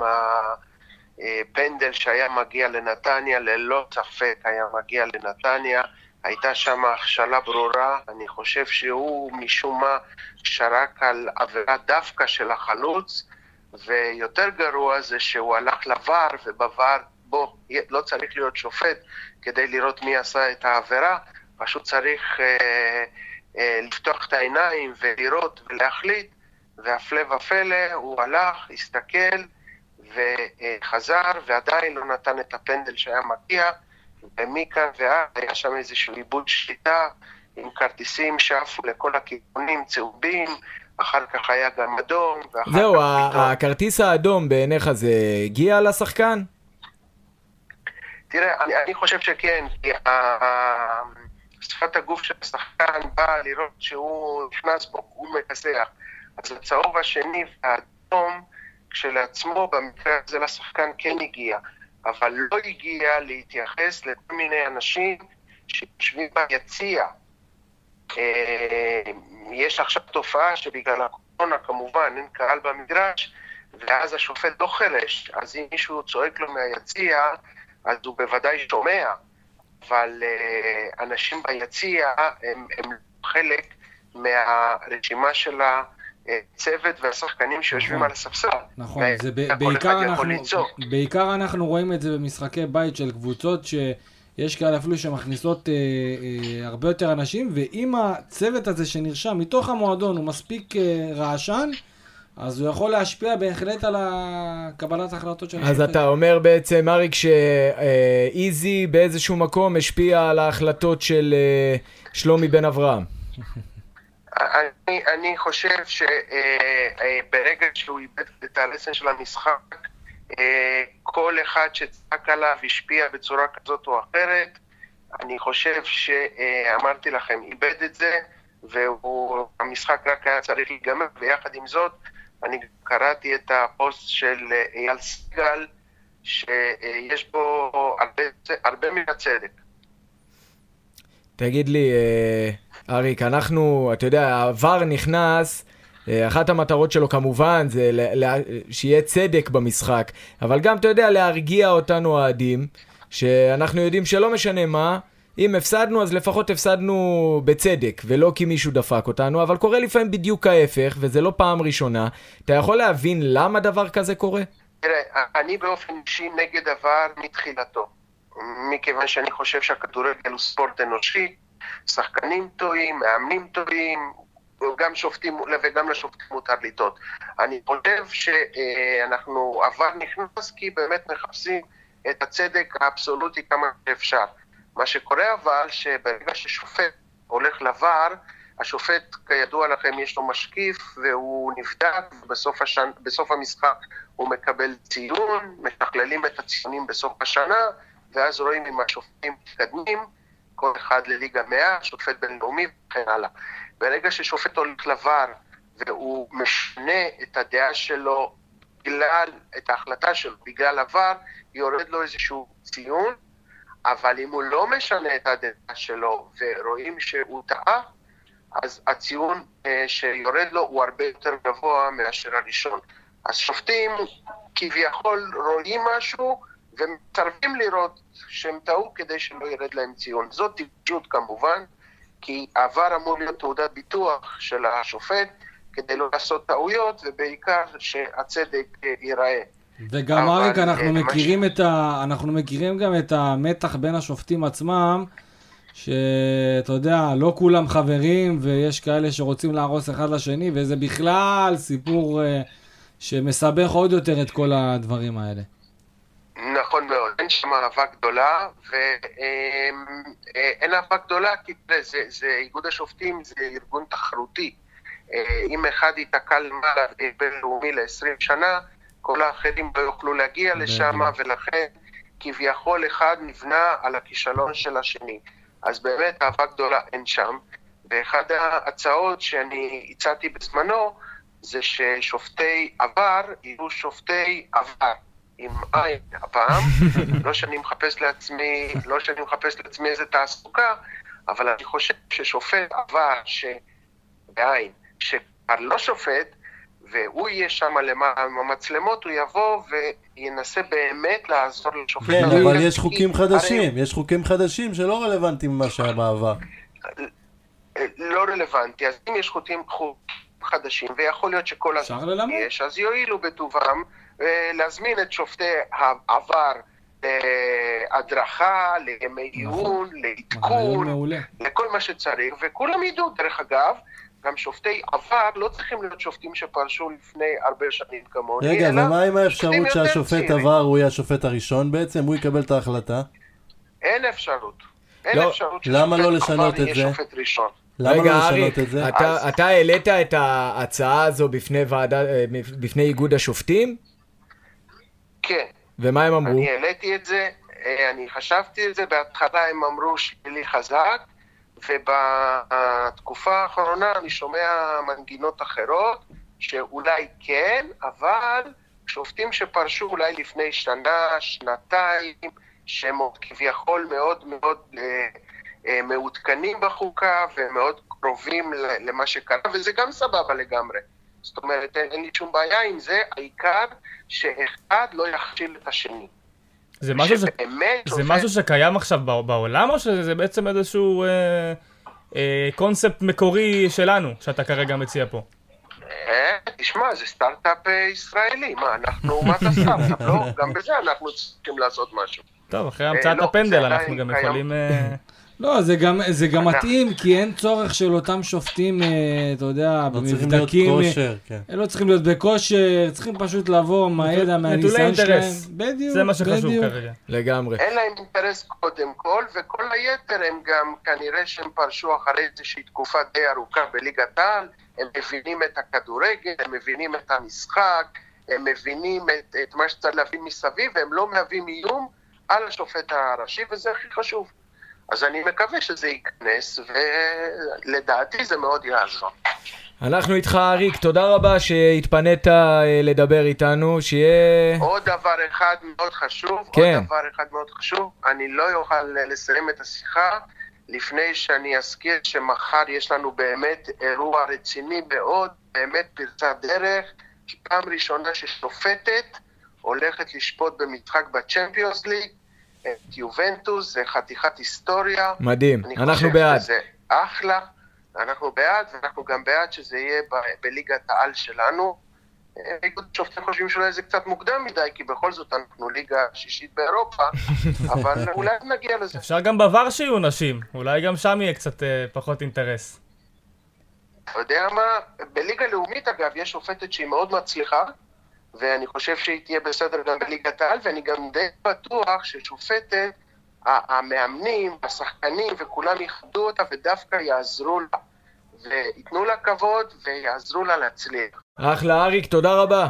E: הפנדל שהיה מגיע לנתניה, ללא ספק היה מגיע לנתניה. הייתה שם הכשלה ברורה, אני חושב שהוא משום מה שרק על עבירה דווקא של החלוץ, ויותר גרוע זה שהוא הלך לVAR, ובVAR, בוא, לא צריך להיות שופט כדי לראות מי עשה את העבירה, פשוט צריך אה, אה, לפתוח את העיניים ולראות ולהחליט, והפלא ופלא, הוא הלך, הסתכל וחזר, ועדיין לא נתן את הפנדל שהיה מגיע. ומכאן ועד היה שם איזשהו איבוד שליטה עם כרטיסים שעפו לכל הכיוונים, צהובים, אחר כך היה גם אדום, ואחר
A: זהו,
E: כך פתאום...
A: הכרטיס האדום בעיניך זה הגיע לשחקן?
E: תראה, אני, אני חושב שכן, כי ה- ה- שפת הגוף של השחקן באה לראות שהוא נכנס בו, הוא מכסח. אז הצהוב השני והאדום כשלעצמו, במקרה הזה לשחקן כן הגיע, אבל לא הגיע להתייחס לכל מיני אנשים שיושבים ביציע. אה, יש עכשיו תופעה שבגלל הקורונה כמובן אין קהל במגרש, ואז השופט לא חירש, אז אם מישהו צועק לו מהיציע, אז הוא בוודאי שומע, אבל uh, אנשים ביציע הם, הם חלק מהרשימה של הצוות והשחקנים שיושבים
B: נכון.
E: על הספסל.
B: נכון, זה ב-
E: וכל
B: בעיקר אנחנו. בעיקר אנחנו רואים את זה במשחקי בית של קבוצות שיש כאלה אפילו שמכניסות אה, אה, הרבה יותר אנשים, ואם הצוות הזה שנרשם מתוך המועדון הוא מספיק אה, רעשן, אז הוא יכול להשפיע בהחלט על ה- קבלת ההחלטות של
A: אז אתה אומר בעצם, אריק, שאיזי באיזשהו מקום השפיע על ההחלטות של אה, שלומי בן אברהם.
E: אני, אני חושב שברגע שהוא איבד את הרסן של המשחק, אה, כל אחד שצעק עליו השפיע בצורה כזאת או אחרת. אני חושב שאמרתי לכם, איבד את זה, והמשחק רק היה צריך להיגמר, ויחד עם זאת, אני קראתי את הפוסט של אה, אייל סיגל, שיש בו הרבה, הרבה מן הצדק.
A: תגיד לי, אה, אריק, אנחנו, אתה יודע, העבר נכנס, אה, אחת המטרות שלו כמובן זה שיהיה צדק במשחק, אבל גם, אתה יודע, להרגיע אותנו אוהדים, שאנחנו יודעים שלא משנה מה, אם הפסדנו, אז לפחות הפסדנו בצדק, ולא כי מישהו דפק אותנו, אבל קורה לפעמים בדיוק ההפך, וזה לא פעם ראשונה. אתה יכול להבין למה דבר כזה קורה?
E: תראה, אני באופן אישי נגד עבר מתחילתו. מכיוון שאני חושב שהכדורגל הוא ספורט אנושי, שחקנים טועים, מאמנים טועים, גם שופטים וגם לשופטים מותר לטעות. אני חושב שאנחנו, עבר נכנס כי באמת מחפשים את הצדק האבסולוטי כמה שאפשר. מה שקורה אבל, שברגע ששופט הולך לבר, השופט, כידוע לכם, יש לו משקיף והוא נבדק, ובסוף השנ... בסוף המשחק הוא מקבל ציון, משכללים את הציונים בסוף השנה, ואז רואים אם השופטים מתקדמים, כל אחד לליגה 100, שופט בינלאומי וכן הלאה. ברגע ששופט הולך לבר והוא משנה את הדעה שלו בגלל, את ההחלטה שלו בגלל עבר, יורד לו איזשהו ציון, אבל אם הוא לא משנה את הדעה שלו ורואים שהוא טעה, אז הציון אה, שיורד לו הוא הרבה יותר גבוה מאשר הראשון. אז שופטים כביכול רואים משהו ומסרבים לראות שהם טעו כדי שלא ירד להם ציון. זאת טיפשות כמובן, כי העבר אמור להיות תעודת ביטוח של השופט, כדי לא לעשות טעויות, ובעיקר שהצדק אה, ייראה.
B: וגם אריק, אנחנו
E: אה,
B: מכירים את ה... אנחנו מכירים גם את המתח בין השופטים עצמם, שאתה יודע, לא כולם חברים, ויש כאלה שרוצים להרוס אחד לשני, וזה בכלל סיפור אה, שמסבך עוד יותר את כל הדברים האלה.
E: נכון מאוד, אין שם אהבה גדולה, ואין אהבה גדולה כי תראה, זה, זה איגוד השופטים זה ארגון תחרותי. אה, אם אחד ייתקע למעלה בינלאומי ל-20 שנה, כל האחרים לא יוכלו להגיע לשם, ולכן כביכול אחד נבנה על הכישלון של השני. אז באמת אהבה גדולה אין שם, ואחת ההצעות שאני הצעתי בזמנו, זה ששופטי עבר יהיו שופטי עבר. עם עין הפעם, [LAUGHS] לא שאני מחפש לעצמי, לא שאני מחפש לעצמי איזה תעסוקה, אבל אני חושב ששופט עבר, שבעין, שכבר לא שופט, והוא יהיה שם למעלה עם המצלמות, הוא יבוא וינסה באמת לעזור לשופט.
D: כן. אבל יש חוקים
E: הרי
D: חדשים, יש חוקים חדשים שלא רלוונטיים ממה שהיה בעבר.
E: לא רלוונטי, אז אם יש חוקים חדשים, ויכול להיות שכל הזמן. יש, אז יואילו בטובם אה, להזמין את שופטי העבר להדרכה, לימי עיון,
B: רעיון
E: לעדכון. לכל מה שצריך, וכולם ידעו, דרך אגב, גם שופטי עבר לא צריכים להיות שופטים שפרשו לפני הרבה שנים כמוני,
D: רגע,
E: אלא
D: ומה עם האפשרות שהשופט. עבר הוא יהיה השופט הראשון בעצם? הוא יקבל את ההחלטה?
E: אין אפשרות. אין
A: לא,
E: אפשרות
D: למה
E: ששופט
D: לא
E: עבר
D: לשנות את
E: יהיה
D: זה?
E: שופט ראשון.
D: למה
A: רגע,
D: לא לשנות את זה?
A: אתה,
E: אז-
A: אתה העלית את ההצעה הזו בפני ועדה, אה, בפני איגוד השופטים?
E: כן.
A: ומה הם אמרו?
E: אני העליתי את זה, אה, אני חשבתי על זה, בהתחלה הם אמרו שלילי חזק, ובתקופה האחרונה אני שומע מנגינות אחרות, שאולי כן, אבל שופטים שפרשו אולי לפני שנה, שנתיים, שהם כביכול מאוד מאוד אה, אה, מעודכנים בחוקה ומאוד קרובים למה שקרה, וזה גם סבבה לגמרי. זאת אומרת, אין לי שום בעיה עם זה, העיקר שאחד לא יכשיל את השני.
C: זה משהו, ש... זה משהו שקיים עכשיו בע- בעולם, או שזה בעצם איזשהו אה, אה, קונספט מקורי שלנו, שאתה כרגע מציע פה?
E: אה, תשמע, זה סטארט-אפ אה, ישראלי, מה, אנחנו אומת [LAUGHS] הסטארט-אפ, לא? גם בזה אנחנו צריכים לעשות משהו.
C: טוב, אחרי
E: אה,
C: המצאת
E: לא,
C: הפנדל אנחנו גם. יכולים... [LAUGHS]
B: לא, זה גם, זה גם מתאים, כי אין צורך של אותם שופטים, אה, אתה יודע,
D: לא צריכים להיות
B: במבדקים. אה,
D: כושר, כן.
B: הם לא צריכים להיות בכושר, צריכים פשוט לבוא מהידע,
C: נטולי
B: מהניסיון שלהם.
C: אינטרס.
B: בדיוק,
C: זה מה שחשוב
B: בדיוק.
C: כרגע.
A: לגמרי.
E: אין להם אינטרס קודם כל, וכל היתר הם גם כנראה שהם פרשו אחרי איזושהי תקופה די ארוכה בליגת העל, הם מבינים את הכדורגל, הם מבינים את המשחק, הם מבינים את, את מה שצריך להבין מסביב, והם לא מהווים איום על השופט הראשי, וזה הכי חשוב. אז אני מקווה שזה ייכנס, ולדעתי זה מאוד יעזור.
A: אנחנו איתך, אריק, תודה רבה שהתפנית אה, לדבר איתנו, שיהיה...
E: עוד דבר אחד מאוד חשוב,
A: כן.
E: עוד דבר אחד מאוד חשוב, אני לא אוכל לסיים את השיחה לפני שאני אזכיר שמחר יש לנו באמת אירוע רציני מאוד, באמת פרצת דרך, פעם ראשונה ששופטת הולכת לשפוט במשחק בצ'מפיונס ליג, את יובנטוס, זה חתיכת היסטוריה.
A: מדהים,
E: אני
A: אנחנו
E: חושב
A: בעד.
E: שזה אחלה, אנחנו בעד, ואנחנו גם בעד שזה יהיה ב- בליגת העל שלנו. אה, איגוד שופטים חושבים שאולי זה קצת מוקדם מדי, כי בכל זאת אנחנו ליגה שישית באירופה, [LAUGHS] אבל אולי נגיע לזה.
C: אפשר גם בעבר שיהיו נשים, אולי גם שם יהיה קצת אה, פחות אינטרס.
E: אתה יודע מה? בליגה לאומית, אגב, יש שופטת שהיא מאוד מצליחה, ואני חושב שהיא תהיה בסדר גם בליגת העל, ואני גם די בטוח ששופטת, המאמנים, השחקנים וכולם יכבדו אותה ודווקא יעזרו לה, וייתנו לה כבוד ויעזרו לה להצליח.
A: אחלה, אריק, תודה רבה.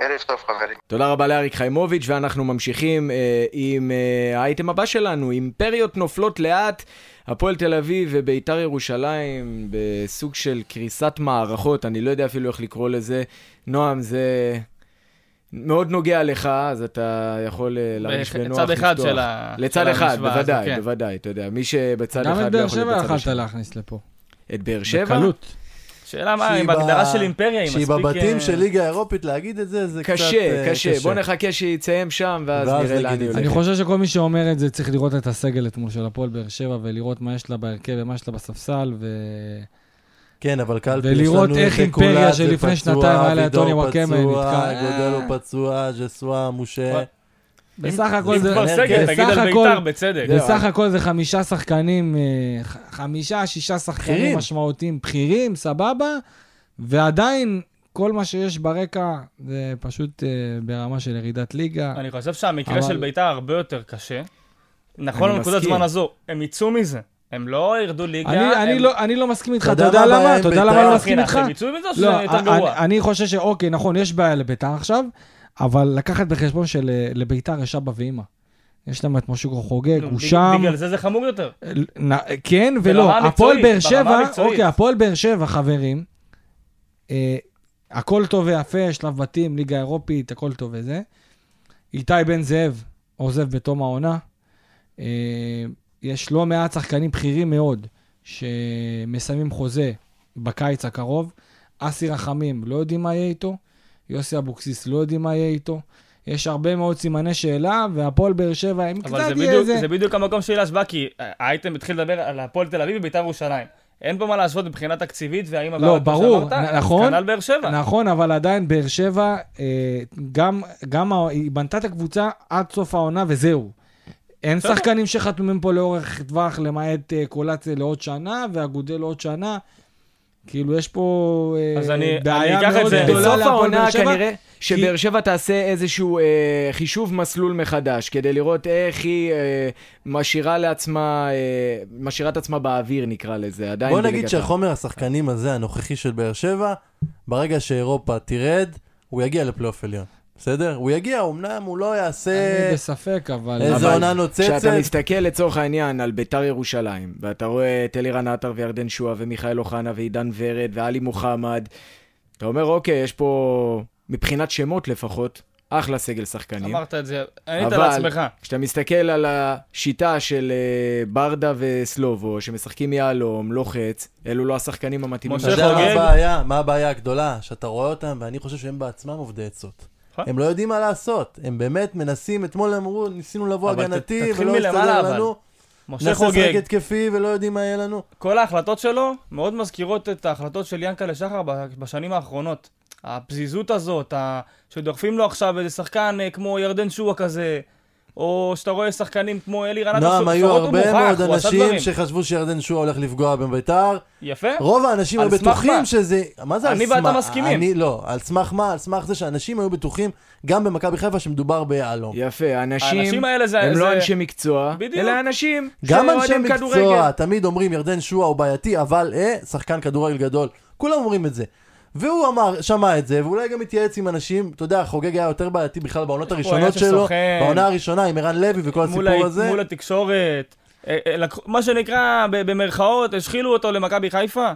E: ערב טוב, חברים.
A: תודה רבה לאריק חיימוביץ', ואנחנו ממשיכים אה, עם אה, האייטם הבא שלנו, אימפריות נופלות לאט, הפועל תל אביב וביתר ירושלים בסוג של קריסת מערכות, אני לא יודע אפילו איך לקרוא לזה. נועם, זה מאוד נוגע לך, אז אתה יכול אה, להרגיש בנוח
C: אחד
A: לפתוח.
C: של ה-
A: לצד
C: של
A: אחד, בוודאי,
C: כן.
A: בוודאי, אתה יודע, מי שבצד
B: גם
A: אחד
B: את
A: לא
B: באר
A: יכול
B: שבע
A: להיות בצד
B: יכלת
A: השני.
B: להכניס לפה.
A: את באר שבע?
B: בקלות.
C: שאלה מה,
D: שהיא
C: עם ההגדרה של אימפריה, היא
D: שהיא
C: מספיק...
D: בבתים
C: אה,
D: של ליגה אירופית, להגיד את זה, זה קצת
A: קשה,
D: אה,
A: קשה. בוא נחכה שיציין שם, ואז
D: ואז
A: נראה לאן
D: זה.
A: הולכת.
B: אני חושב שכל מי שאומר את זה צריך לראות את הסגל אתמול של הפועל באר שבע ולראות מה יש לה בהרכב ומה יש לה בספסל ו...
D: כן, אבל קלפי, יש
B: ולראות
D: לנו
B: איך
D: את
B: אימפריה שלפני שנתיים היה לה את טוני וואקמה, נתקע.
D: גודלו פצוע, ז'סואה, מושה.
B: בסך הכל זה...
C: כבר
D: בסך
C: סגל, תגיד על בית"ר, בצדק.
B: בסך הכל זה חמישה שחקנים, אה, חמישה, שישה שחקנים. משמעותיים, בכירים, סבבה, ועדיין כל מה שיש ברקע זה פשוט אה, ברמה של ירידת ליגה.
C: אני חושב שהמקרה
B: אבל-
C: של בית"ר הרבה יותר קשה. נכון
A: אני
C: לנקודת. זמן הזו, הם יצאו מזה. הם לא ירדו ליגה.
B: אני, אני,
C: הם-
B: לא, אני לא מסכים איתך,
D: אתה יודע
B: למה? אתה יודע
D: בית"ר?
B: למה אני לא
C: לא,
B: מסכים איתך?
C: הם יצאו מזה או שזה
B: לא,
C: יותר
B: אני,
C: גרוע?
B: אני חושב שאוקיי, נכון, יש בעיה לביתר עכשיו, אבל לקחת בחשבון שלביתר יש אבא ואימא. יש להם את מושיקו חוגג,
C: נו,
B: הוא שם.
C: בגלל זה זה חמור יותר.
B: נ- כן ולא, הפועל באר שבע. אוקיי, הפועל באר שבע, חברים, אה, הכל טוב ויפה, שלב בתים, ליגה אירופית, הכל טוב וזה. איתי בן זאב עוזב בתום העונה. אה, יש לא מעט שחקנים בכירים מאוד שמסיימים חוזה בקיץ הקרוב. אסי רחמים, לא יודעים מה יהיה איתו. יוסי אבוקסיס, לא יודעים מה יהיה איתו. יש הרבה מאוד סימני שאלה, והפועל באר שבע, הם
C: אבל
B: קצת
C: זה
B: יהיה איזה...
C: זה בדיוק המקום שלי להשוואה, כי האייטם התחיל לדבר על הפועל תל אביב ובית"ר ירושלים. אין פה מה להשוות מבחינה תקציבית, והאם
B: לא,
C: עברת, כמו
B: ברור,
C: שאמרת,
B: נכון.
C: כנ"ל באר שבע.
B: נכון, אבל עדיין באר שבע, אה, גם, גם ה- היא בנתה את הקבוצה עד סוף העונה וזהו. אין. שחקנים שחתומים פה לאורך טווח, למעט אה, קולציה לעוד שנה ואגודל לעוד שנה. כאילו, יש פה אה,
C: אז אני-
B: בעיה
C: אני אקח את
B: מאוד
C: זה-
B: גדולה
A: בסוף
B: להפועל
A: העונה
B: באר שבע.
A: כנראה שבאר שבע תעשה איזשהו אה, חישוב מסלול מחדש, כדי לראות איך היא אה, משאירה לעצמה, אה, משאירה את עצמה באוויר נקרא לזה, עדיין
D: בוא נגיד. שהחומר השחקנים הזה, הנוכחי של באר שבע, ברגע שאירופה תרד, הוא יגיע לפלייאוף עליון. בסדר? הוא יגיע, אמנם הוא לא יעשה
B: אני בספק, אבל...
D: איזה
A: אבל
D: עונה נוצצת.
A: כשאתה מסתכל לצורך העניין על ביתר ירושלים, ואתה רואה את אלירן עטר וירדן שועה ומיכאל אוחנה ועידן ורד ועלי מוחמד, אתה אומר, אוקיי, יש פה, מבחינת שמות לפחות, אחלה סגל שחקנים.
C: אמרת את זה, ענית
A: אבל-
C: לעצמך.
A: כשאתה מסתכל על השיטה של אה, ברדה וסלובו, שמשחקים יהלום, לוחץ, אלו לא השחקנים המתאימים.
C: משה
D: יודע מה
C: חוגג.
D: הבעיה? מה הבעיה הגדולה? שאתה רואה אותם, ואני חושב שהם בעצמם עובדי עצות.
C: נכון.
D: הם לא יודעים מה לעשות. הם באמת מנסים, אתמול אמרו, ניסינו לבוא הגנתי, ולא הסתדר. לנו.
C: משה
D: נעשה לשחק
C: חוגג,
D: התקפי ולא יודעים מה יהיה לנו.
C: כל ההחלטות שלו מאוד מזכירות את ההחלטות של ינקלה שחר בשנים האחרונות. הפזיזות הזאת, ה... שדוחפים לו עכשיו איזה שחקן אה, כמו ירדן שועה כזה, או שאתה רואה שחקנים כמו אלי רנטו,
D: נועם, היו
C: לפחות הוא
D: הרבה
C: מוכח,
D: מאוד
C: הוא עשה
D: אנשים
C: דברים.
D: שחשבו שירדן שועה הולך לפגוע בביתר.
C: יפה.
D: רוב האנשים
C: על
D: היו
C: סמך
D: בטוחים
C: מה?
D: שזה... מה זה על
C: אני
D: סמך?
C: ואתה מסכימים.
D: אני לא. על סמך מה? על סמך זה שאנשים היו בטוחים, גם במכבי חיפה, שמדובר ביהלום.
A: יפה, האנשים,
C: האנשים האלה זה...
A: הם
C: זה...
A: לא אנשי מקצוע,
C: בדיוק.
A: אלא אנשים
D: גם אנשי
A: שאוהדים
D: מקצוע,
A: כדורגל.
D: תמיד אומרים ירדן שועה הוא בעייתי, אבל אה, שחקן כדורגל גדול. כולם אומרים את זה. והוא אמר, שמע את זה, ואולי גם התייעץ עם אנשים, אתה יודע, חוגג היה יותר בעייתי בכלל בעונות הראשונות שלו. בעונה הראשונה עם ערן לוי וכל הסיפור
C: ה...
D: הזה.
C: מול התקשורת. אה, אה, מה שנקרא, במרכאות, השחילו אותו למכבי חיפה.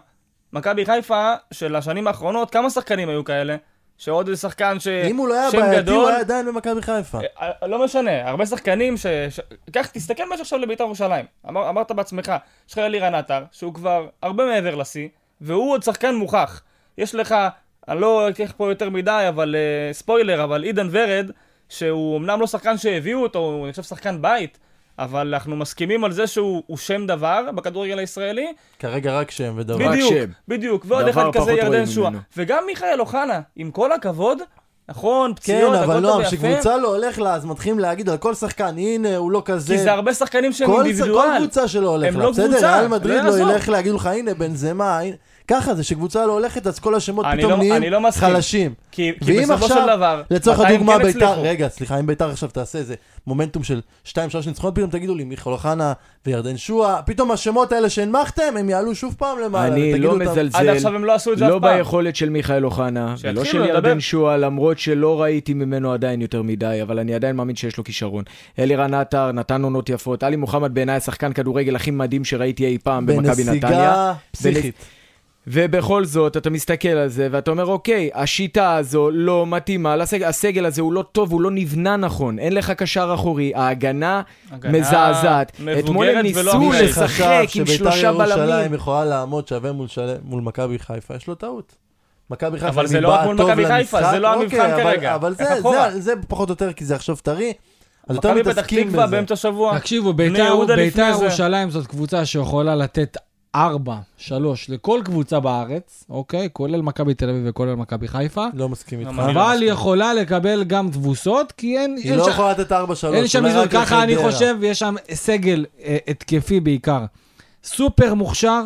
C: מכבי חיפה של השנים האחרונות, כמה שחקנים היו כאלה? שעוד איזה שחקן ש...
D: אם הוא לא היה בעייתי,
C: גדול.
D: הוא היה עדיין במכבי חיפה.
C: אה, לא משנה, הרבה שחקנים ש... ש... קח, תסתכל מה יש עכשיו לבית"ר ירושלים. אמר, אמרת בעצמך, יש לך אלירן עטר, שהוא כבר הרבה מעבר לשיא, והוא עוד שחקן מוכח. יש לך, אני לא אקח פה יותר מדי, אבל uh, ספוילר, אבל עידן ורד, שהוא אמנם לא שחקן שהביאו אותו, הוא אני חושב שחקן בית, אבל אנחנו מסכימים על זה שהוא הוא שם דבר בכדורגל הישראלי.
D: כרגע רק שם ודבר.
A: רק
C: בדיוק,
A: שם.
C: בדיוק, ועוד אחד כזה ירדן.
A: ממנו.
C: וגם מיכאל אוחנה, עם כל הכבוד, נכון,
D: כן,
C: פציעות,
D: אבל
C: הכל טוב
D: נועם,
C: ויפה.
D: כשקבוצה לא הולך לה, אז מתחילים להגיד על כל שחקן, הנה, הוא לא כזה.
C: כי זה הרבה שחקנים שהם
D: כל, כל
C: אינדיבידואל.
D: קבוצה שלא הולך
C: הם
D: לה,
C: לא
D: בסדר?
C: קבוצה,
D: ריאל מדריד
C: לא
D: לא. ילך להגיד לך, הנה, בנזמה, הנה. ככה זה, שקבוצה לא הולכת, אז כל השמות
C: אני
D: פתאום
C: לא-
D: נהיים
C: לא.
D: חלשים.
C: כי, כי
D: ואם
C: בסופו
D: עכשיו,
C: של דבר,
D: לצורך הדוגמה,
C: כן
D: ביתר,
C: הצליחו?
D: רגע, סליחה, אם ביתר עכשיו תעשה איזה מומנטום של 2-3 ניצחונות, פתאום תגידו לי, מיכאל אוחנה וירדן שועה, פתאום השמות האלה שהנמכתם, הם יעלו שוב פעם למעלה.
A: אני לא
D: אותם.
C: עד
A: מזלזל,
C: עכשיו הם לא עשו את זה
A: לא
C: אף פעם.
A: ביכולת של מיכאל אוחנה, ולא של
C: לדבר.
A: ירדן שועה, למרות שלא ראיתי ממנו עדיין יותר מדי, אבל אני עדיין מאמין שיש לו כישרון. אלירן עטר נתן עונות יפות, עלי מוחמד בעיניי השחקן כדורגל הכי מדהים שראיתי אי פעם במכבי נתניה.
D: בנסיגה פסיכית.
A: ובכל זאת, אתה מסתכל על זה, ואתה אומר, אוקיי, השיטה הזו לא מתאימה לסגל, הסגל הזה הוא לא טוב, הוא לא נבנה נכון, אין לך קשר אחורי, ההגנה
C: הגנה
A: מזעזעת. אתמול הם ניסו. לשחק עם שלושה
D: שביתר ירושלים
A: בלמים.
D: יכולה לעמוד שווה מול, של... מול מכבי חיפה, יש לו טעות. מכבי חיפה
C: אבל זה לא רק מול מכבי חיפה, זה לא
D: אוקיי,
C: המבחן
D: אבל-
C: כרגע.
D: אבל זה,
C: אחורה?
D: זה, זה פחות או יותר כי זה עכשיו טרי. אז יותר
C: מכבי פתח
D: מתעסקים
C: תקווה
D: בזה.
C: באמצע השבוע.
B: תקשיבו, ביתר
C: זה.
B: ירושלים זאת קבוצה שיכולה לתת 4, 3 לכל קבוצה בארץ, אוקיי? כולל מכבי תל אביב וכולל מכבי חיפה.
D: לא מסכים איתך.
C: לא
B: אבל היא. יכולה לקבל גם תבוסות, כי אין...
D: היא
B: אין
D: לא יכולה לתת 4-3.
B: אין שם איזון, ככה אני. חושב, יש שם סגל אה, התקפי בעיקר. סופר מוכשר,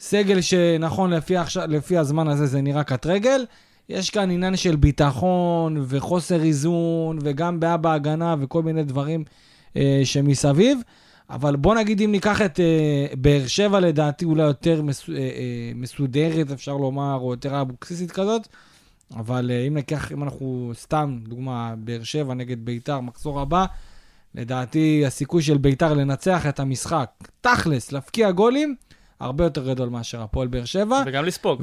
B: סגל שנכון לפי, עכשיו, לפי הזמן הזה זה נראה קט רגל. יש כאן עניין של ביטחון וחוסר איזון, וגם בעיה בהגנה וכל מיני דברים אה, שמסביב. אבל בוא נגיד אם ניקח את אה, באר שבע, לדעתי אולי יותר מס, אה, אה, מסודרת, אפשר לומר, או יותר אבוקסיסית כזאת. אבל אה, אם ניקח, אם אנחנו סתם, דוגמה, באר שבע נגד ביתר, מחזור הבא, לדעתי הסיכוי של ביתר לנצח את המשחק, תכלס, להפקיע גולים, הרבה יותר גדול מאשר הפועל באר שבע.
C: וגם לספוג.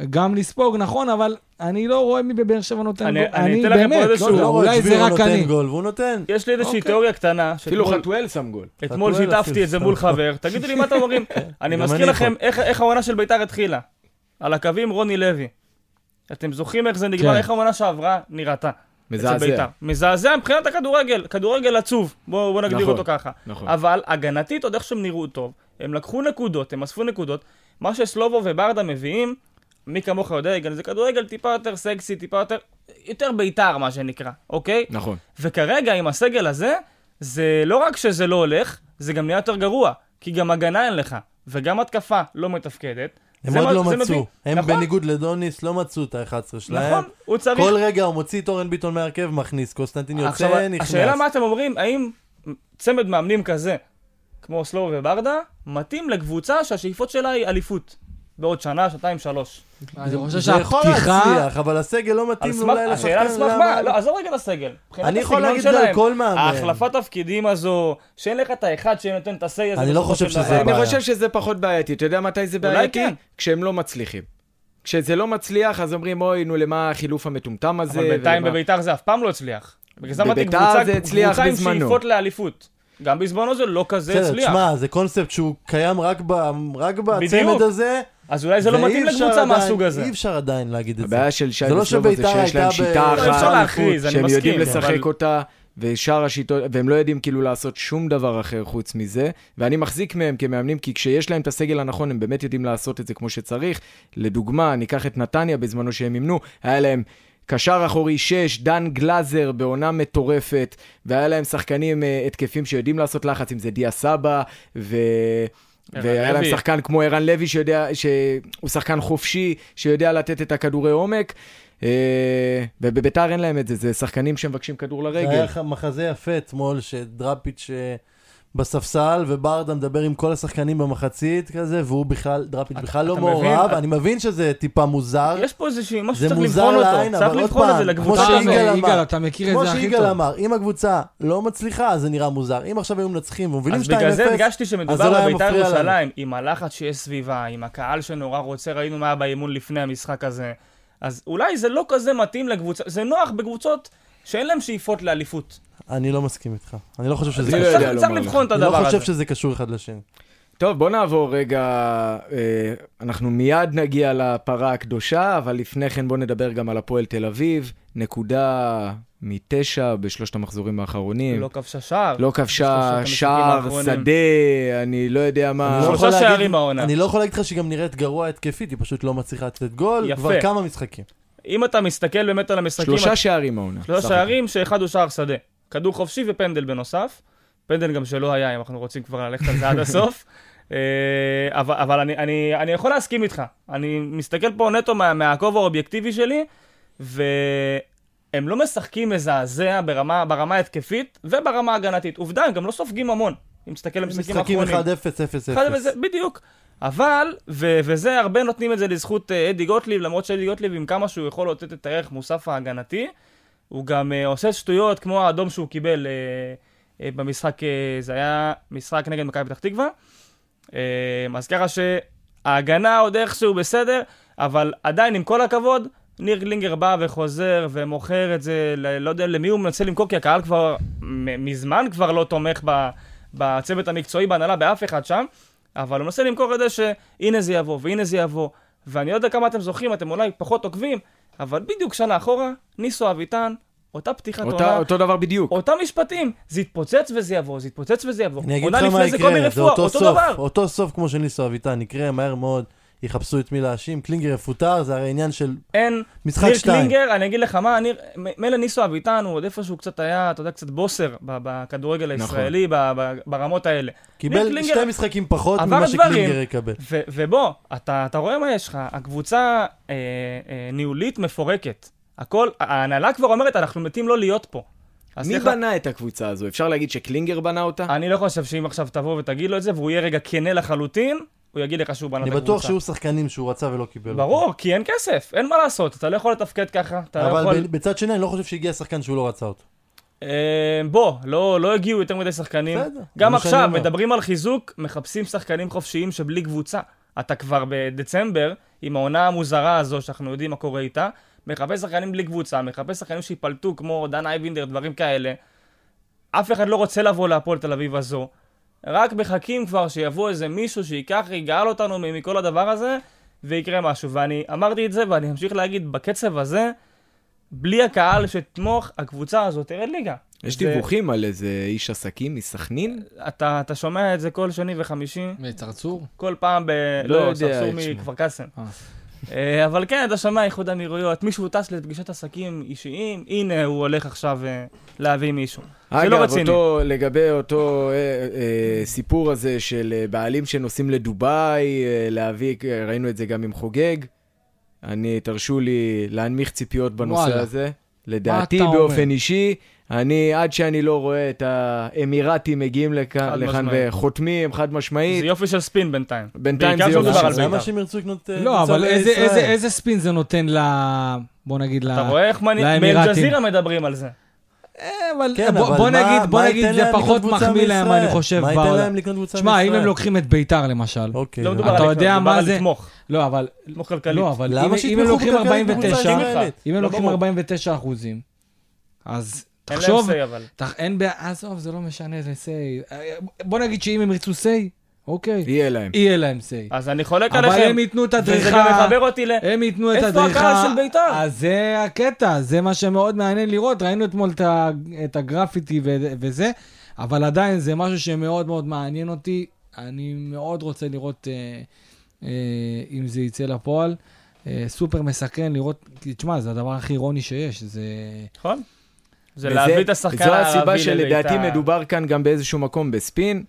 B: וגם לספוג, נכון, אבל אני לא רואה מי בבאר שבע נותן
C: אני-
B: גול.
C: אני אתן לכם פה
B: באמת,
C: איזשהו-
B: לא
D: לא,
B: אולי זה רק
D: נותן
B: אני.
D: גול, והוא נותן.
C: יש לי איזושהי
B: אוקיי.
C: תיאוריה קטנה.
A: אפילו חתואל שם גול.
C: אתמול שיתפתי את זה. מול חבר, תגידו לי מה אתם אומרים. [LAUGHS] אני מזכיר
D: אני
C: לכם איך העונה של ביתר התחילה. על הקווים רוני לוי. אתם זוכרים איך זה נגמר,
B: כן.
C: איך העונה שעברה נראתה.
A: מזעזע.
C: בית"ר. מזעזע מבחינת הכדורגל, כדורגל עצוב, בואו בוא נגדיר
A: נכון,
C: אותו ככה.
A: נכון.
C: אבל הגנתית, עוד איך שהם נראו טוב, הם לקחו נקודות, הם אספו נקודות, מה שסלובו וברדה מביאים, מי כמוך יודע, זה כדורגל טיפה יותר סקסי, טיפה יותר, יותר בית"ר מה שנקרא, אוקיי?
A: נכון.
C: וכרגע עם הסגל הזה, זה לא רק שזה לא הולך, זה גם נהיה יותר גרוע, כי גם הגנה אין לך, וגם התקפה לא מתפקדת.
D: הם עוד לא מצאו. הם
C: נכון,
D: בניגוד לדוניס לא מצאו את ה-11 שלהם.
C: נכון, הוא צריך...
D: כל רגע הוא מוציא את אורן ביטון מהרכב, מכניס, קוסטנטין יוצא, נכנס.
C: השאלה מה אתם אומרים, האם צמד מאמנים כזה, כמו סלובו וברדה, מתאים לקבוצה שהשאיפות שלה היא אליפות. בעוד שנה, שנתיים, שלוש.
B: אני חושב
D: זה יכול
B: שהפתיחה...
D: להצליח, אבל הסגל לא מתאים אולי
C: השאלה על
D: לשחקן,
C: סמך? מה? לא, עזוב רגע לסגל. מבחינת
D: אני יכול להגיד את על כל מאמן.
C: ההחלפת תפקידים הזו, שאין לך את האחד שנותן את ה-say הזה.
D: אני לא חושב שזה
C: דבר.
A: אני. חושב שזה פחות בעייתי. אתה יודע מתי זה
C: אולי
A: בעייתי?
C: כן.
A: כשהם לא מצליחים. כשזה לא מצליח, אז אומרים, אוי, נו, למה החילוף המטומטם הזה?
C: אבל בינתיים
A: ולמה-"
C: בביתר זה אף פעם לא הצליח. בגלל זה אמרתי
A: בביתר
C: קבוצה
A: זה הצליח
C: קבוצה עם
A: בזמנו.
C: שאיפות לאליפות. גם בזמנו זה לא כזה
D: בסדר,
C: הצליח.
D: תשמע, זה קונספט שהוא קיים רק ב- רק בצמד
C: בדיוק.
D: הזה.
C: אז אולי זה לא מתאים לקבוצה מהסוג הזה.
D: אי אפשר עדיין להגיד את זה.
A: הבעיה של שי
D: זה לא
A: וסלובו זה שיש להם שיטה אחת,
C: אני
A: שהם. יודעים לשחק אותה, ושאר השיטות, והם לא יודעים כאילו לעשות שום דבר אחר חוץ מזה, ואני מחזיק מהם כמאמנים, כי כשיש להם את הסגל הנכון, הם באמת יודעים לעשות את זה כמו שצריך. לדוגמה, ניקח את נתניה בזמנו שהם אימנו, היה להם... קשר אחורי 6, דן גלאזר בעונה מטורפת, והיה להם שחקנים אה, התקפים שיודעים לעשות לחץ, אם זה דיה סבא, ו... והיה להם. שחקן כמו ערן לוי, שיודע, שהוא שחקן חופשי, שיודע לתת את הכדורי עומק, אה, ובביתר אין להם את זה, זה שחקנים שמבקשים כדור
D: זה
A: לרגל.
D: היה לך מחזה יפה אתמול, שדראפיץ' אה, בספסל, וברדה מדבר עם כל השחקנים במחצית כזה, והוא בכלל, דראפיץ' בכלל לא מעורב. אני מבין שזה טיפה מוזר.
C: יש פה איזשהו משהו שצריך לבחון אותו. צריך לבחון את זה
D: כמו
C: לקבוצה
B: אתה,
D: שיגאל
C: הזאת.
D: אמר.
B: יגאל, אתה מכיר את
D: כמו
B: זה הכי
D: שיגאל
B: טוב.
D: אמר, אם הקבוצה לא מצליחה, אז זה נראה מוזר. אם עכשיו היו מנצחים ומובילים 2-0,
C: אז בגלל זה
D: זה
C: שמדובר
D: לא
C: בביתר. ירושלים, עם הלחץ שיש סביבה, עם הקהל שנורא רוצה, ראינו מה היה באימון לפני המשחק הזה. אז אולי זה לא כזה מתאים לקבוצה, זה נוח בקבוצות שאין להם שאיפות לאליפות.
D: אני לא מסכים איתך. אני לא חושב שזה קשור.
A: לא יודע
C: צריך. לבחון את
D: אני לא
C: הדבר
D: חושב
C: הזה.
D: שזה קשור אחד לשני.
A: טוב, בוא נעבור רגע, אה, אנחנו מיד נגיע לפרה הקדושה, אבל לפני כן בוא נדבר גם על הפועל תל אביב, נקודה מתשע בשלושת המחזורים האחרונים.
C: לא כבשה שער.
A: לא כבשה שער. שדה, אני לא יודע
D: אני
A: מה.
D: לא
C: שלושה שערים העונה.
D: אני לא יכול להגיד לך שהיא גם נראית גרוע התקפית, היא פשוט לא מצליחה לתת גול
C: יפה.
D: כבר כמה משחקים.
C: אם אתה מסתכל באמת על המשחקים,
A: שלושה שערים העונה.
C: שלושה שערים שאחד הוא שער שדה. כדור חופשי ופנדל בנוסף. פנדל גם שלא היה, אם אנחנו רוצים כבר ללכת על זה עד הסוף. [LAUGHS] אה, אבל, אבל אני, אני, אני יכול להסכים איתך. אני מסתכל פה נטו מה, מהכובע האובייקטיבי שלי, והם לא משחקים מזעזע ברמה, ברמה ההתקפית וברמה ההגנתית. עובדה, הם גם לא סופגים המון. אם תסתכל על המשחקים
D: משחקים
C: האחרונים.
D: 1-0, 0-0.
C: אחד וזה, בדיוק. אבל, ו- וזה, הרבה נותנים את זה לזכות אה, אדי גוטליב, למרות שאדי גוטליב, עם כמה שהוא יכול לתת את הערך מוסף ההגנתי, הוא גם uh, עושה שטויות כמו האדום שהוא קיבל uh, uh, במשחק, uh, זה היה משחק נגד מכבי פתח תקווה. Uh, אז ככה ההגנה עוד איכשהו בסדר, אבל עדיין, עם כל הכבוד, ניר קלינגר בא וחוזר ומוכר את זה, ל- לא יודע למי הוא מנסה למכור, כי הקהל כבר מ- מזמן כבר לא תומך ב- בצוות המקצועי, בהנהלה, באף אחד שם, אבל הוא מנסה למכור את זה שהנה זה יבוא, והנה זה יבוא. ואני לא יודע כמה אתם זוכרים, אתם אולי פחות עוקבים, אבל בדיוק שנה אחורה, ניסו אביטן, אותה פתיחת
A: אותה,
C: עונה,
A: אותו דבר בדיוק.
C: אותם משפטים, זה יתפוצץ וזה יבוא, זה יתפוצץ וזה יבוא.
D: אני אגיד
C: עונה
D: לך מה
C: לפני זה קובי
D: יקרה, זה
C: רפואה,
D: אותו
C: אותו
D: סוף,
C: דבר.
D: אותו סוף כמו של ניסו אביטן, יקרה מהר מאוד, יחפשו את מי להאשים, קלינגר יפוטר, זה הרי עניין של
C: אין,
D: משחק
C: ניר
D: שתיים.
C: קלינגר, אני אגיד לך מה, ניר, מילא ניסו אביטן, הוא עוד איפשהו קצת היה, אתה יודע, קצת בוסר בכדורגל
A: נכון.
C: הישראלי, ב- ב- ברמות האלה.
D: קיבל
C: קלינגר
D: שתי משחקים פחות ממה. שקלינגר יקבל.
C: ו- ובוא, אתה, אתה רואה מה יש לך, הקבוצה אה, אה, ניהולית מפורקת. הכל, ההנהלה כבר אומרת, אנחנו מתים לא להיות פה.
A: מי
C: סליחה,
A: בנה את הקבוצה הזו? אפשר להגיד שקלינגר בנה אותה?
C: אני לא חושב שאם עכשיו תבוא ותגיד לו את זה, והוא יהיה רגע כנה לחלוטין, הוא יגיד לך שהוא בנה את
D: אני
C: הקבוצה.
D: בטוח שהיו שחקנים שהוא רצה ולא קיבל.
C: ברור, כי אין כסף, אין מה לעשות, אתה לא יכול לתפקד ככה, לא יכול...
D: אבל ב- בצד שני, אני לא חושב שהגיע שחקן שהוא לא רצה אותו.
C: אה, בוא, לא, לא הגיעו יותר מדי שחקנים.
D: בסדר,
C: גם עכשיו. מדברים על חיזוק, מחפשים שחקנים חופשיים שבלי קבוצה. אתה כבר בדצמבר, עם העונה המוזרה הזו, שאנחנו יודעים מה קורה איתה, מחפש שחקנים בלי קבוצה, מחפש שחקנים שיפלטו כמו דן אייבינדר, דברים כאלה. אף אחד לא רוצה לבוא להפועל תל אביב הזו. רק מחכים כבר שיבוא איזה מישהו שייקח, יגאל אותנו מכל הדבר הזה, ויקרה משהו. ואני אמרתי את זה, ואני אמשיך להגיד, בקצב הזה, בלי הקהל שתמוך, הקבוצה הזאת תרד ליגה.
A: יש
C: זה-
A: דיווחים על איזה איש עסקים מסכנין?
C: אתה, אתה שומע את זה כל שני וחמישי,
B: צרצור?
C: כל פעם ב...
A: לא
C: לא,
A: שמו.
C: מכפר קאסם.
B: אה.
C: אה, אבל כן, אתה שומע איחוד אמירויות, מישהו טס לפגישת עסקים אישיים, הנה הוא הולך עכשיו אה, להביא מישהו. זה לא
A: אגב,
C: רציני.
A: אותו, לגבי אותו אה, אה, סיפור הזה של אה, בעלים שנוסעים לדובאי, אה, להביא, ראינו את זה גם עם חוגג. אני, תרשו לי להנמיך ציפיות בנושא
B: וואלה.
A: הזה. לדעתי, באופן
B: אומר?
A: אישי, אני, עד שאני לא רואה את האמירתים מגיעים לכאן. וחותמים, חד משמעית.
C: זה יופי של ספין בינתיים.
A: בינתיים זה יופי של
D: למה
C: בית"ר.
D: שהם ירצו לקנות
B: לא, אבל איזה-
D: בישראל?
B: איזה- איזה ספין זה נותן ל... בוא נגיד ל...
C: אתה רואה איך
B: לאמירתים.
C: מאל-ג'זירה מדברים על זה.
B: אה, אבל
D: כן,
B: בוא-
D: אבל
B: בוא
D: מה-
B: נגיד, בוא
D: מה
B: נגיד, זה פחות מחמיא להם? אני חושב,
D: מה ייתן
B: בעולם.
D: להם לקנות קבוצה
B: שמע, אם? הם לוקחים את ביתר למשל,
D: אוקיי.
C: לא מדובר
B: אתה יודע מה
C: על
B: זה-
C: לתמוך.
B: לא, אבל...
C: לתמוך כלכלית.
B: לא, אבל אם-
D: למה
B: אם הם לוקחים
D: בכלכלית
B: 49,
D: בקבוצה
C: אם
B: הם
C: לא
B: לוקחים
C: ברור.
B: 49 אחוזים, אז
C: אין להם
B: תחשוב,
C: say אבל.
B: אין בעיה, עזוב, זה לא משנה, זה סיי. בוא נגיד שאם הם ירצו סיי, אוקיי,
A: יהיה להם.
B: יהיה להם סיי.
C: אז אני חולק
B: אבל
C: עליכם.
B: הם ייתנו את
C: וזה גם
B: הדריכה,
C: מחבר אותי ל...
B: הם ייתנו את
C: איפה
B: הדריכה.
C: הקהל של בית"ר?
B: אז זה הקטע, זה מה שמאוד מעניין לראות. ראינו אתמול את הגרפיטי ו- וזה, אבל עדיין זה משהו שמאוד מאוד מעניין אותי. אני מאוד רוצה לראות אה, אה, אם זה יצא לפועל. אה, סופר מסקרן לראות, תשמע, זה הדבר הכי אירוני שיש. זה...
C: נכון? זה
A: וזה-
C: להביא את השחקן
A: זו
C: הערבי
A: הסיבה
C: לבית"ר.
A: שלדעתי מדובר כאן גם באיזשהו מקום בספין.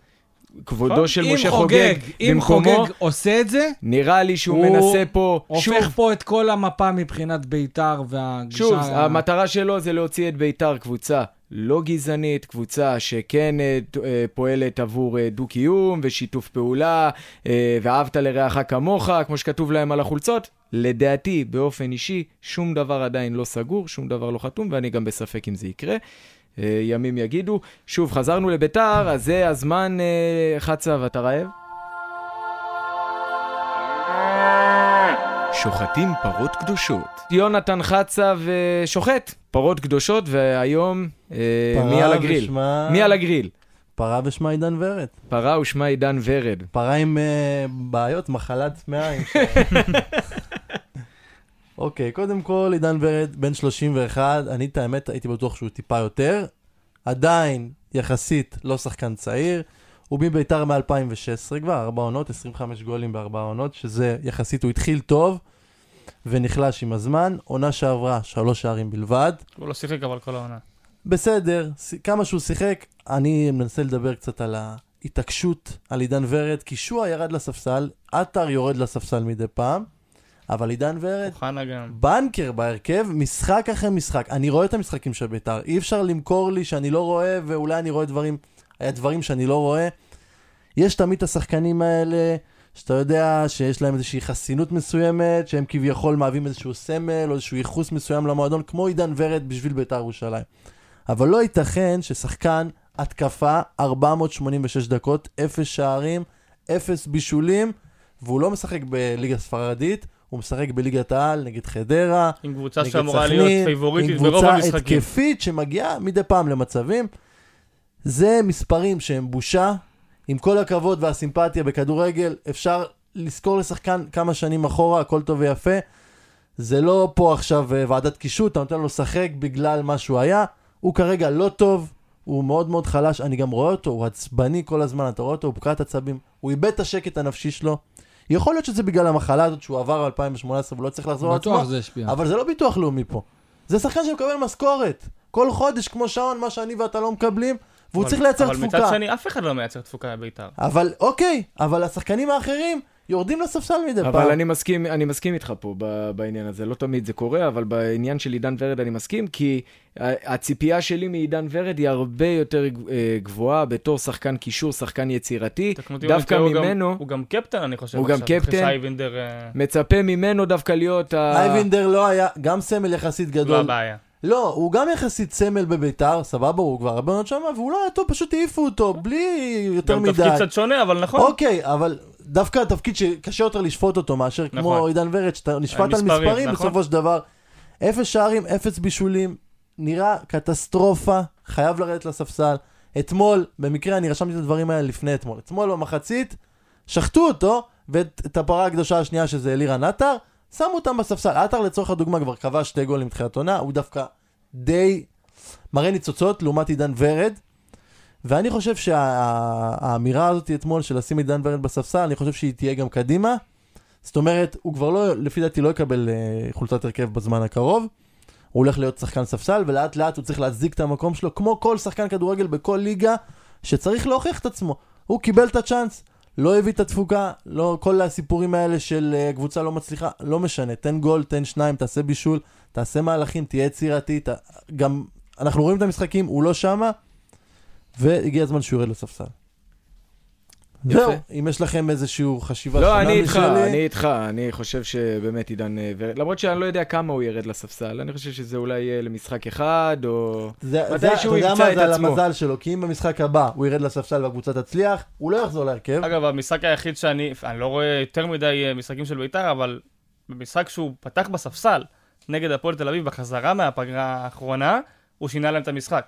A: כבודו. של משה חוגג
B: אם חוגג עושה את זה,
A: נראה לי שהוא
B: הוא
A: מנסה פה, שוב,
B: הופך פה את כל המפה מבחינת בית"ר והגישה...
A: שוב, המטרה שלו זה להוציא את ביתר קבוצה לא גזענית, קבוצה שכן אה, אה, פועלת עבור אה, דו-קיום ושיתוף פעולה, אה, ואהבת לרעך כמוך, כמו שכתוב להם על החולצות. לדעתי, באופן אישי, שום דבר עדיין לא סגור, שום דבר לא חתום, ואני גם בספק אם זה יקרה. אה, ימים יגידו. שוב, חזרנו לביתר, אז זה הזמן, אה, חצב, אתה רעב? שוחטים פרות קדושות. יונתן חצב אה, שוחט פרות קדושות, והיום אה, מי על הגריל?
D: ושמה-
A: מי על הגריל?
D: פרה ושמה עידן ורד.
A: פרה ושמה עידן ורד.
D: פרה עם אה, בעיות, מחלת מעיים. [LAUGHS] אוקיי, קודם כל, עידן ורד, בן 31, אני את האמת הייתי בטוח שהוא טיפה יותר. עדיין, יחסית, לא שחקן צעיר. הוא מביתר מ-2016 כבר, ארבע עונות, 25 גולים בארבע עונות, שזה יחסית, הוא התחיל טוב ונחלש עם הזמן. עונה שעברה, שלוש שערים בלבד.
C: הוא לא שיחק אבל כל העונה.
D: בסדר, כמה שהוא שיחק, אני מנסה לדבר קצת על ההתעקשות על עידן ורד, כי שועה ירד לספסל, עטר יורד לספסל מדי פעם, אבל עידן ורד. בנקר בהרכב, משחק אחרי משחק. אני רואה את המשחקים של בית"ר, אי אפשר למכור לי שאני לא רואה, ואולי אני רואה דברים, היה דברים שאני לא רואה. יש תמיד את השחקנים האלה, שאתה יודע שיש להם איזושהי חסינות מסוימת, שהם כביכול מהווים איזשהו סמל או איזשהו ייחוס מסוים למועדון, כמו עידן ורד בשביל בית"ר ירושלים. אבל לא ייתכן ששחקן התקפה 486 דקות, אפס שערים, אפס בישולים, והוא לא משחק בליגה ספרדית, הוא משחק בליגת העל נגד חדרה,
C: עם קבוצה שאמורה להיות פייבוריטית
D: עם
C: ברוב
D: קבוצה
C: המשחקים.
D: התקפית שמגיעה מדי פעם למצבים. זה מספרים שהם בושה. עם כל הכבוד והסימפתיה בכדורגל, אפשר לזכור לשחקן כמה שנים אחורה, הכל טוב ויפה. זה לא פה עכשיו אה, ועדת קישוט, אתה נותן לו לשחק בגלל מה שהוא היה. הוא כרגע לא טוב, הוא מאוד מאוד חלש, אני גם רואה אותו, הוא עצבני כל הזמן, אתה רואה אותו, הוא פקעת עצבים, הוא איבד את השקט הנפשי שלו. יכול להיות שזה בגלל המחלה הזאת שהוא עבר ב-2018 ולא צריך לחזור על עצמו,
B: בטוח זה השפיע.
D: אבל זה לא ביטוח לאומי פה. זה שחקן שמקבל משכורת. כל חודש, כמו שעון, מה שאני ואתה לא מקבלים, והוא
C: אבל-
D: צריך לייצר
C: אבל
D: תפוקה.
C: מצד שני, אף אחד לא מייצר תפוקה בביתר.
D: אבל אוקיי, אבל השחקנים האחרים יורדים לספסל מדי פעם.
A: אבל אני מסכים, אני מסכים איתך פה ב- בעניין הזה, לא תמיד זה קורה, אבל בעניין של עידן ורד אני מסכים, כי ה- הציפייה שלי מעידן ורד היא הרבה יותר אה, גבוהה בתור שחקן קישור, שחקן יצירתי. דווקא
C: הוא גם-
A: ממנו,
C: הוא גם קפטן, אני חושב.
A: הוא גם
C: עכשיו,
A: קפטן.
C: שאייבינדר... אה,
A: מצפה ממנו דווקא להיות ה...
D: אייבינדר לא היה, גם סמל יחסית
C: לא
D: גדול.
C: הבעיה.
D: לא, הוא גם יחסית סמל בביתר, סבבה, הוא כבר הרבה מאוד שמה, והוא לא היה טוב, פשוט העיפו אותו, בלי יותר
C: גם
D: מדי.
C: תפקיד קצת שונה, אבל נכון.
D: אוקיי, אבל דווקא התפקיד שקשה יותר לשפוט אותו מאשר כמו
C: נכון.
D: עידן ורד, שאתה נשפט על
C: מספרים,
D: מספרים
C: נכון.
D: בסופו של דבר. אפס שערים, אפס בישולים, נראה קטסטרופה, חייב לרדת לספסל. אתמול, במקרה אני רשמתי את הדברים האלה לפני אתמול. אתמול במחצית, שחטו אותו, ואת את הפרה הקדושה השנייה שזה אלירן עטר, שמו אותם בספסל. עטר לצורך הדוגמה כבר כבש שתי גולים מתחילת עונה, הוא דווקא די מראה ניצוצות לעומת עידן ורד. ואני חושב שהאמירה הזאת אתמול של לשים עידן ורד בספסל, אני חושב שהיא תהיה גם קדימה. זאת אומרת, הוא כבר לא, לפי דעתי לא יקבל אה, חולצת הרכב בזמן הקרוב. הוא הולך להיות שחקן ספסל, ולאט לאט הוא צריך להצדיק את המקום שלו, כמו כל שחקן כדורגל בכל ליגה, שצריך להוכיח את עצמו. הוא קיבל את הצ'אנס, לא הביא את התפוקה, לא, כל הסיפורים האלה של אה, קבוצה לא מצליחה, לא משנה, תן גול, תן שניים, תעשה בישול, תעשה מהלכים, תהיה יצירתי, ת... גם, אנחנו רואים את המשחקים, הוא לא שמה, והגיע הזמן שהוא יורד לספסל.
A: יפה.
D: זהו, אם יש לכם איזושהי חשיבה
A: לא,
D: שונה
A: אני איתך,
D: משלי-
A: אני איתך, אני חושב שבאמת עידן אה, ורד, למרות שאני לא יודע כמה הוא ירד לספסל, אני חושב שזה אולי יהיה למשחק אחד, או...
D: זה,
A: מתי
D: זה,
A: שהוא
D: אתה יודע
A: ימצא
D: מה,
A: את
D: זה על
A: עצמו.
D: המזל שלו, כי אם במשחק הבא הוא ירד לספסל והקבוצה תצליח, הוא לא יחזור להרכב.
C: אגב, המשחק היחיד שאני, אני לא רואה יותר מדי אה, משחקים של ביתר, אבל במשחק שהוא פתח בספסל נגד הפועל תל אביב בחזרה מהפגרה האחרונה, הוא שינה להם את המשחק.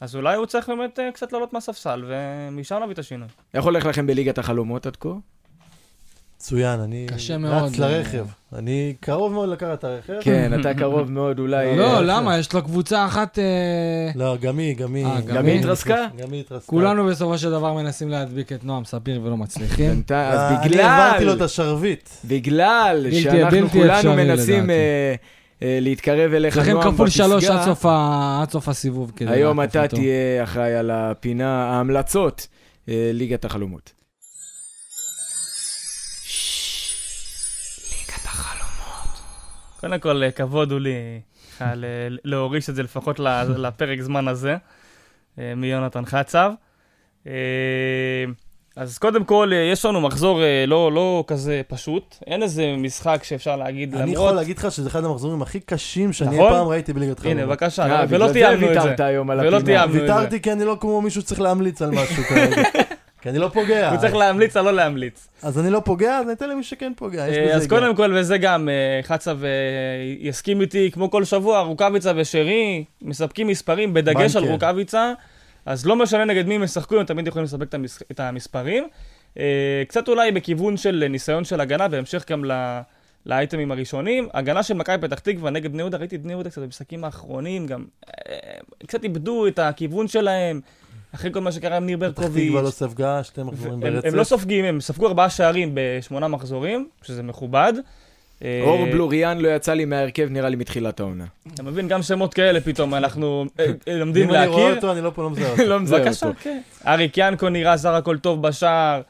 C: אז אולי הוא צריך באמת אה, קצת לעלות מהספסל, ומשם להביא את השינוי.
A: איך הולך לכם בליגת החלומות עד כה?
D: מצוין, אני רץ לרכב. אני קרוב מאוד לקחת את הרכב.
A: כן, אתה [LAUGHS] קרוב מאוד אולי...
B: לא,
A: אה,
B: למה? יש לו קבוצה אחת... אה,
D: לא, גם היא, גם היא.
B: אה,
A: גם היא התרסקה?
D: גם היא התרסקה.
B: כולנו בסופו של דבר מנסים להדביק את נועם ספיר ולא מצליחים.
A: אז
D: אה, אני העברתי לו את
A: בגלל,
D: השרביט.
A: בגלל שאנחנו כולנו מנסים. אה, אה, להתקרב אליך, נועם,
B: כפול שלוש
A: בפסגה,
B: עד סוף ה- עד סוף הסיבוב כדי
A: היום אתה
B: אותו.
A: תהיה אחראי על הפינה, ההמלצות, אה, ליגת החלומות.
C: קודם כל, אה, כבוד הוא לי להוריש את זה לפחות ל- לפרק זמן הזה, אה, מיונתן חצב. אז קודם כל, אה, יש לנו מחזור אה, לא, לא כזה פשוט. אין איזה משחק שאפשר להגיד
D: אני
C: למרות...
D: יכול להגיד לך שזה אחד המחזורים הכי קשים שאני
C: נכון?
D: אי פעם ראיתי בליגת חלומות.
C: הנה, בבקשה,
A: אה,
C: ולא תיאמנו את זה. ולא. תיאמנו את זה.
D: ויתרתי כי אני לא כמו מישהו שצריך להמליץ על משהו כרגע. [LAUGHS] כי אני לא פוגע.
C: הוא צריך להמליץ על לא להמליץ.
D: אז אני לא פוגע, אז אני אתן למי שכן פוגע.
C: אה, אז. קודם כל, וזה גם, אה, חצב אה, יסכים איתי, כמו כל שבוע, רוקאביצה ושרי מספקים מספרים בדגש על. רוקאביצה, אז לא משנה נגד מי הם ישחקו, הם תמיד יכולים לספק את המס- את המספרים. אה, קצת אולי בכיוון של ניסיון של הגנה, והמשך גם ל- לאייטמים הראשונים. הגנה של מכבי פתח תקווה נגד בני יהודה, ראיתי את בני יהודה קצת במשחקים האחרונים, גם אה, קצת איבדו את הכיוון שלהם, אחרי כל מה שקרה עם ניר
D: פתח
C: ברקוביץ'.
D: תקווה לא ספגה, שתי מחזורים ברצף.
C: הם לא סופגים, הם ספגו ארבעה שערים בשמונה מחזורים, שזה מכובד. אה,
A: אור בלוריאן לא יצא לי מההרכב, נראה לי מתחילת העונה.
C: אתה מבין, גם שמות כאלה פתאום אנחנו אה, אה, [LAUGHS] לומדים
D: אם אני רואה
C: להכיר.
D: אותו, אני לא פה לא מזהה אותו. [LAUGHS]
A: לא מזהה
C: בבקשה,
A: אותו.
C: כן. אריק ינקו נראה זר הכל טוב בשער.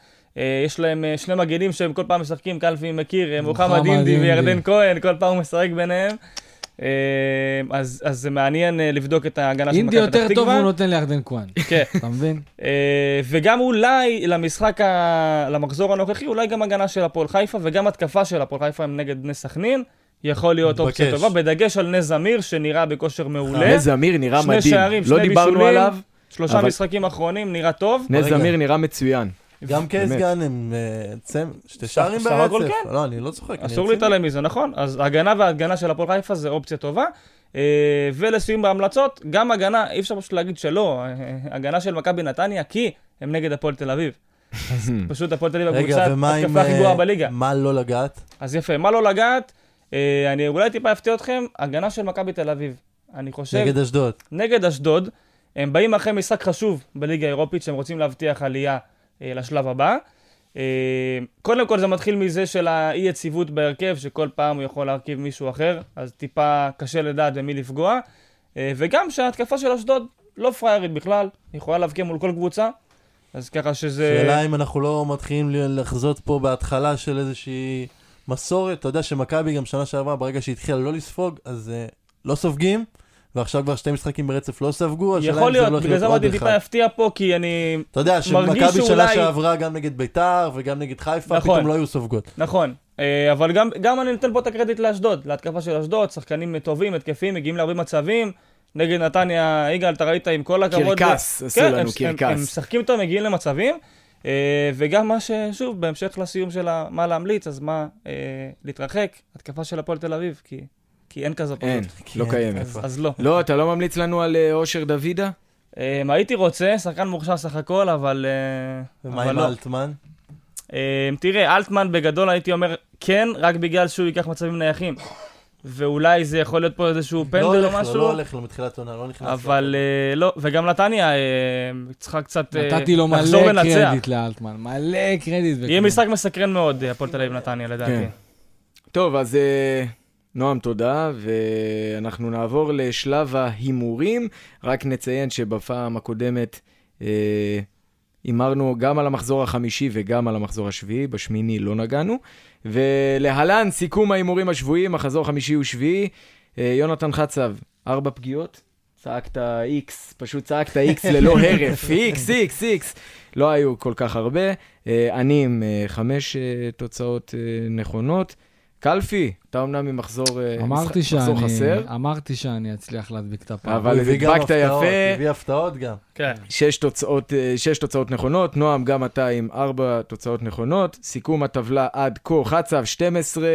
C: יש להם שני מגנים שהם כל פעם משחקים, קלפי מכיר, מוחמד אינדי. וירדן כהן, כל פעם הוא משחק ביניהם. אה, אז אז זה מעניין אה, לבדוק את ההגנה של
B: אינדי
C: מכבי פתח
B: יותר טוב
C: תקווה.
B: והוא נותן לירדן כהן.
C: כן.
B: אתה מבין?
C: אה, וגם אולי למשחק, ה... למחזור הנוכחי, אולי גם הגנה של הפועל חיפה וגם התקפה של הפועל חיפה הם נגד בני סכנין. יכול להיות אופציה. טובה, בדגש על נס זמיר, שנראה בכושר מעולה.
A: נס זמיר נראה
C: שני
A: מדהים.
C: שערים,
A: לא
C: שני
A: דיברנו
C: בישולים.
A: עליו,
C: שלושה
A: אבל-
C: משחקים אחרונים, נראה טוב.
A: נס. זמיר נראה מצוין.
D: גם קייס. גן הם אה, צמ... שתי שערים ברצף.
C: כן.
D: לא, אני לא צוחק.
C: אסור. להתעלם מזה, נכון? אז הגנה והגנה של הפועל חיפה זה אופציה טובה. אה, ולסיום בהמלצות, גם הגנה, אי אפשר פשוט להגיד שלא, אה, הגנה של מכבי נתניה, כי הם נגד הפועל תל אביב. [LAUGHS] אז פשוט הפועל תל אביב הקבוצה. התקפה הכי גרועה בליגה.
D: מה לא לגעת?
C: אז יפה, מה לא לגעת? אני אולי טיפה אפתיע אתכם, הגנה של מכבי תל אביב. אני חושב,
D: נגד אשדוד.
C: נגד אשדוד, הם באים אחרי משחק חשוב בליגה האירופית, שהם רוצים להבטיח עלייה לשלב הבא. אה, קודם כל זה מתחיל מזה של האי-יציבות בהרכב, שכל פעם הוא יכול להרכיב מישהו אחר, אז טיפה קשה לדעת במי לפגוע. אה, וגם שההתקפה של אשדוד לא פריירית בכלל, היא יכולה להבקיע מול כל קבוצה, אז ככה שזה...
D: שאלה אם אנחנו לא מתחילים לחזות פה בהתחלה של איזושהי מסורת. אתה יודע שמכבי גם שנה שעברה, ברגע שהתחילה לא לספוג, אז אה, לא סופגים, ועכשיו כבר שתי משחקים ברצף לא ספגו. השאלה
C: יכול
D: אם זה
C: להיות,
D: הולך
C: בגלל זה
D: עוד
C: אמרתי טיפה
D: אחד.
C: יפתיע פה, כי אני...
D: אתה יודע שמכבי שנה
C: שאולי-
D: שעברה גם נגד ביתר וגם נגד חיפה,
C: נכון.
D: פתאום לא היו סופגות.
C: נכון, אה, אבל גם, גם אני נותן פה את הקרדיט לאשדוד, להתקפה של אשדוד, שחקנים טובים, התקפים, מגיעים להרבה מצבים. נגד נתניה, יגאל, אתה ראית עם כל הכבוד...
A: קרקס, עשו
C: כן,
A: לנו
C: הם, הם, הם
A: קרקס.
C: משחקים טוב, מגיעים למצבים. אה, וגם מה ששוב, בהמשך לסיום של מה להמליץ, אז מה אה, להתרחק, התקפה של הפועל תל אביב, כי, כי אין כזאת.
A: אין. לא
D: כן,
A: קיימת.
C: אז, לא.
A: לא, אתה לא ממליץ לנו על אה, אושר דוידה?
C: אה, הייתי רוצה, שחקן מוכשר סך הכל, אבל... אה,
D: ומה עם
C: לא.
D: אלטמן?
C: אה, תראה, אלטמן בגדול הייתי אומר כן, רק בגלל שהוא ייקח מצבים נייחים. ואולי זה יכול להיות פה איזשהו
D: לא
C: פנדל או
D: הולך לו,
C: משהו,
D: לא הולך לו מתחילת עונה, לא נכנס לו.
C: אבל אה, לא, וגם נתניה צריכה קצת אה,
B: נתתי לו
C: לחזור
B: מלא. קרדיט לאלטמן, מלא קרדיט.
C: יהיה. משחק מסקרן מאוד, הפועל תל אביב נתניה לדעתי.
A: כן. טוב, אז נועם, תודה, ואנחנו נעבור לשלב ההימורים. רק נציין שבפעם הקודמת אה, הימרנו גם על המחזור החמישי וגם על המחזור השביעי, בשמיני לא נגענו. ולהלן סיכום ההימורים השבועיים, מחזור חמישי ושביעי. אה, יונתן חצב, ארבע פגיעות. צעקת איקס, פשוט צעקת איקס [LAUGHS] ללא הרף, איקס, איקס, איקס. לא היו כל כך הרבה. אה, אני עם אה, חמש אה, תוצאות אה, נכונות. קלפי, אתה אמנם ממחזור אה,
B: אמרתי
A: מחזור
B: שאני,
A: חסר,
B: אמרתי שאני אצליח להדביק את הפעם.
A: אבל
D: הוא הביא גם
A: הדבקת
D: הפתעות,
A: יפה.
D: הביא הפתעות גם.
C: כן.
A: שש תוצאות, אה, שש תוצאות נכונות, נועם, גם אתה עם ארבע תוצאות נכונות. סיכום הטבלה עד כה, חצב, 12 אה,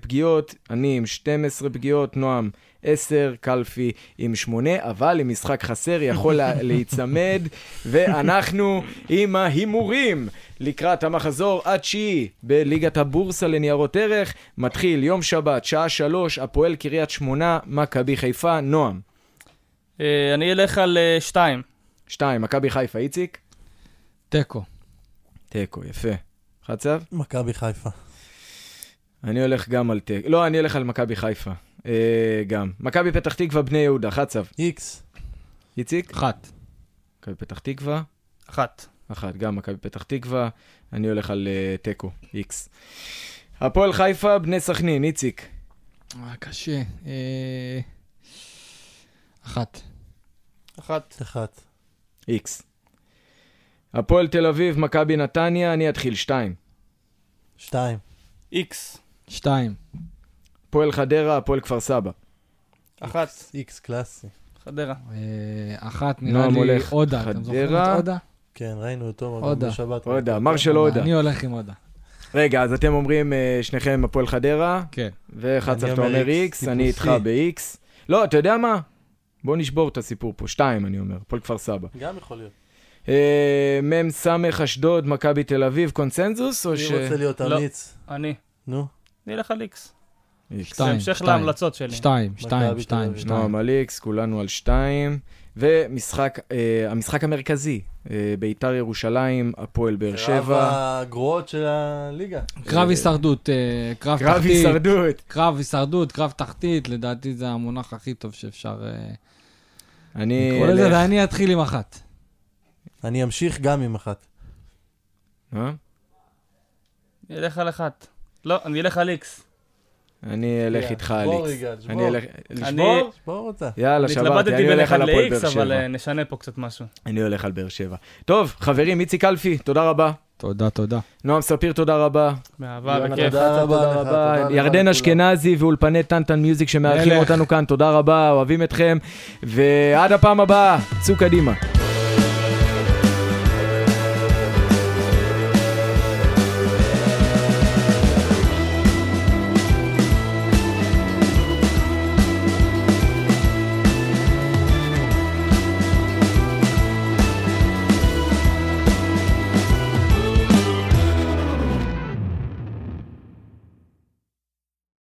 A: פגיעות, אני עם 12 פגיעות, נועם 10, קלפי עם 8, אבל עם משחק חסר יכול לה- [LAUGHS] להיצמד, ואנחנו עם ההימורים לקראת המחזור התשיעי בליגת הבורסה לניירות ערך. מתחיל יום שבת, שעה 3, הפועל קריית שמונה, מכבי חיפה, נועם.
C: אה, אני אלך על אה, שתיים.
A: 2, מכבי חיפה, איציק.
B: תיקו.
A: תיקו, יפה. חצב?
D: מכבי חיפה.
A: אני הולך גם על תיקו. לא, אני הולך על מכבי חיפה. אה, גם. מכבי פתח תקווה, בני יהודה, חצב.
D: איקס.
A: איציק?
B: אחת.
A: מכבי פתח תקווה,
C: אחת.
A: אחת. גם מכבי פתח תקווה. אני הולך על אה, תיקו, איקס. הפועל חיפה, בני סכנין, איציק.
B: אה, קשה. אה, אחת.
C: אחת.
D: אחת.
A: איקס. הפועל תל אביב, מכבי נתניה, אני אתחיל, שתיים.
D: שתיים.
C: איקס.
B: שתיים.
A: הפועל חדרה, הפועל כפר סבא.
C: אחת.
D: איקס קלאסי.
C: חדרה.
B: אה, אחת נראה לי עודה. אתם זוכרים. את עודה?
D: כן, ראינו אותו גם
B: הודה.
D: בשבת.
A: הודה, מרשל הודה.
B: אני הולך עם עודה.
A: רגע, אז אתם אומרים אה, שניכם הפועל חדרה,
B: כן.
D: אני
A: אתה
D: אומר
A: איקס, אני איתך. ב-X. לא, אתה יודע מה? בוא נשבור את הסיפור פה. שתיים, אני אומר, הפועל כפר סבא.
D: גם יכול להיות.
A: אה, מ"ם סמך אשדוד, מכבי תל אביב, קונצנזוס, או
D: אני
A: ש...
D: רוצה להיות
C: לא.
D: אמיץ.
C: אני.
D: נו.
C: אני אלך על איקס.
B: שתיים. שתיים.
C: להמלצות שלי.
B: שתיים, שתיים, שתיים. שתיים.
A: נועם על X, כולנו על שתיים. ומשחק, אה, המשחק המרכזי, אה, ביתר ירושלים, הפועל באר
D: קרב
A: שבע.
D: הגרועות של הליגה.
B: קרב הישרדות, אה, קרב
A: קרב
B: תחתית.
A: הישרדות.
B: קרב הישרדות, קרב תחתית, לדעתי זה המונח הכי טוב שאפשר אה,
A: אני
B: לקרוא לזה. ואני אתחיל עם אחת.
D: אני אמשיך גם עם אחת.
A: אה?
C: אני אלך על אחת. לא, אני אלך על איקס.
A: אני אלך
D: יאללה,
A: איתך על
D: שבור.
A: אני אלך... לשבור?
D: שבור אותה.
A: יאללה, שברתי,
C: התלבטתי
A: אני הולך
C: אחד
A: על הפועל באר
C: אבל
A: שבע.
C: אה, נשנה פה קצת משהו.
A: אני הולך על באר שבע. טוב, חברים, איציק אלפי, תודה רבה.
B: תודה, תודה.
A: נועם ספיר, תודה רבה.
C: באהבה
A: יונתן
C: וכיף.
D: תודה רבה
A: ירדן. אשכנזי ואולפני טנטן מיוזיק שמארחים. אותנו כאן, תודה רבה, אוהבים אתכם. ועד הפעם הבאה, צאו קדימה.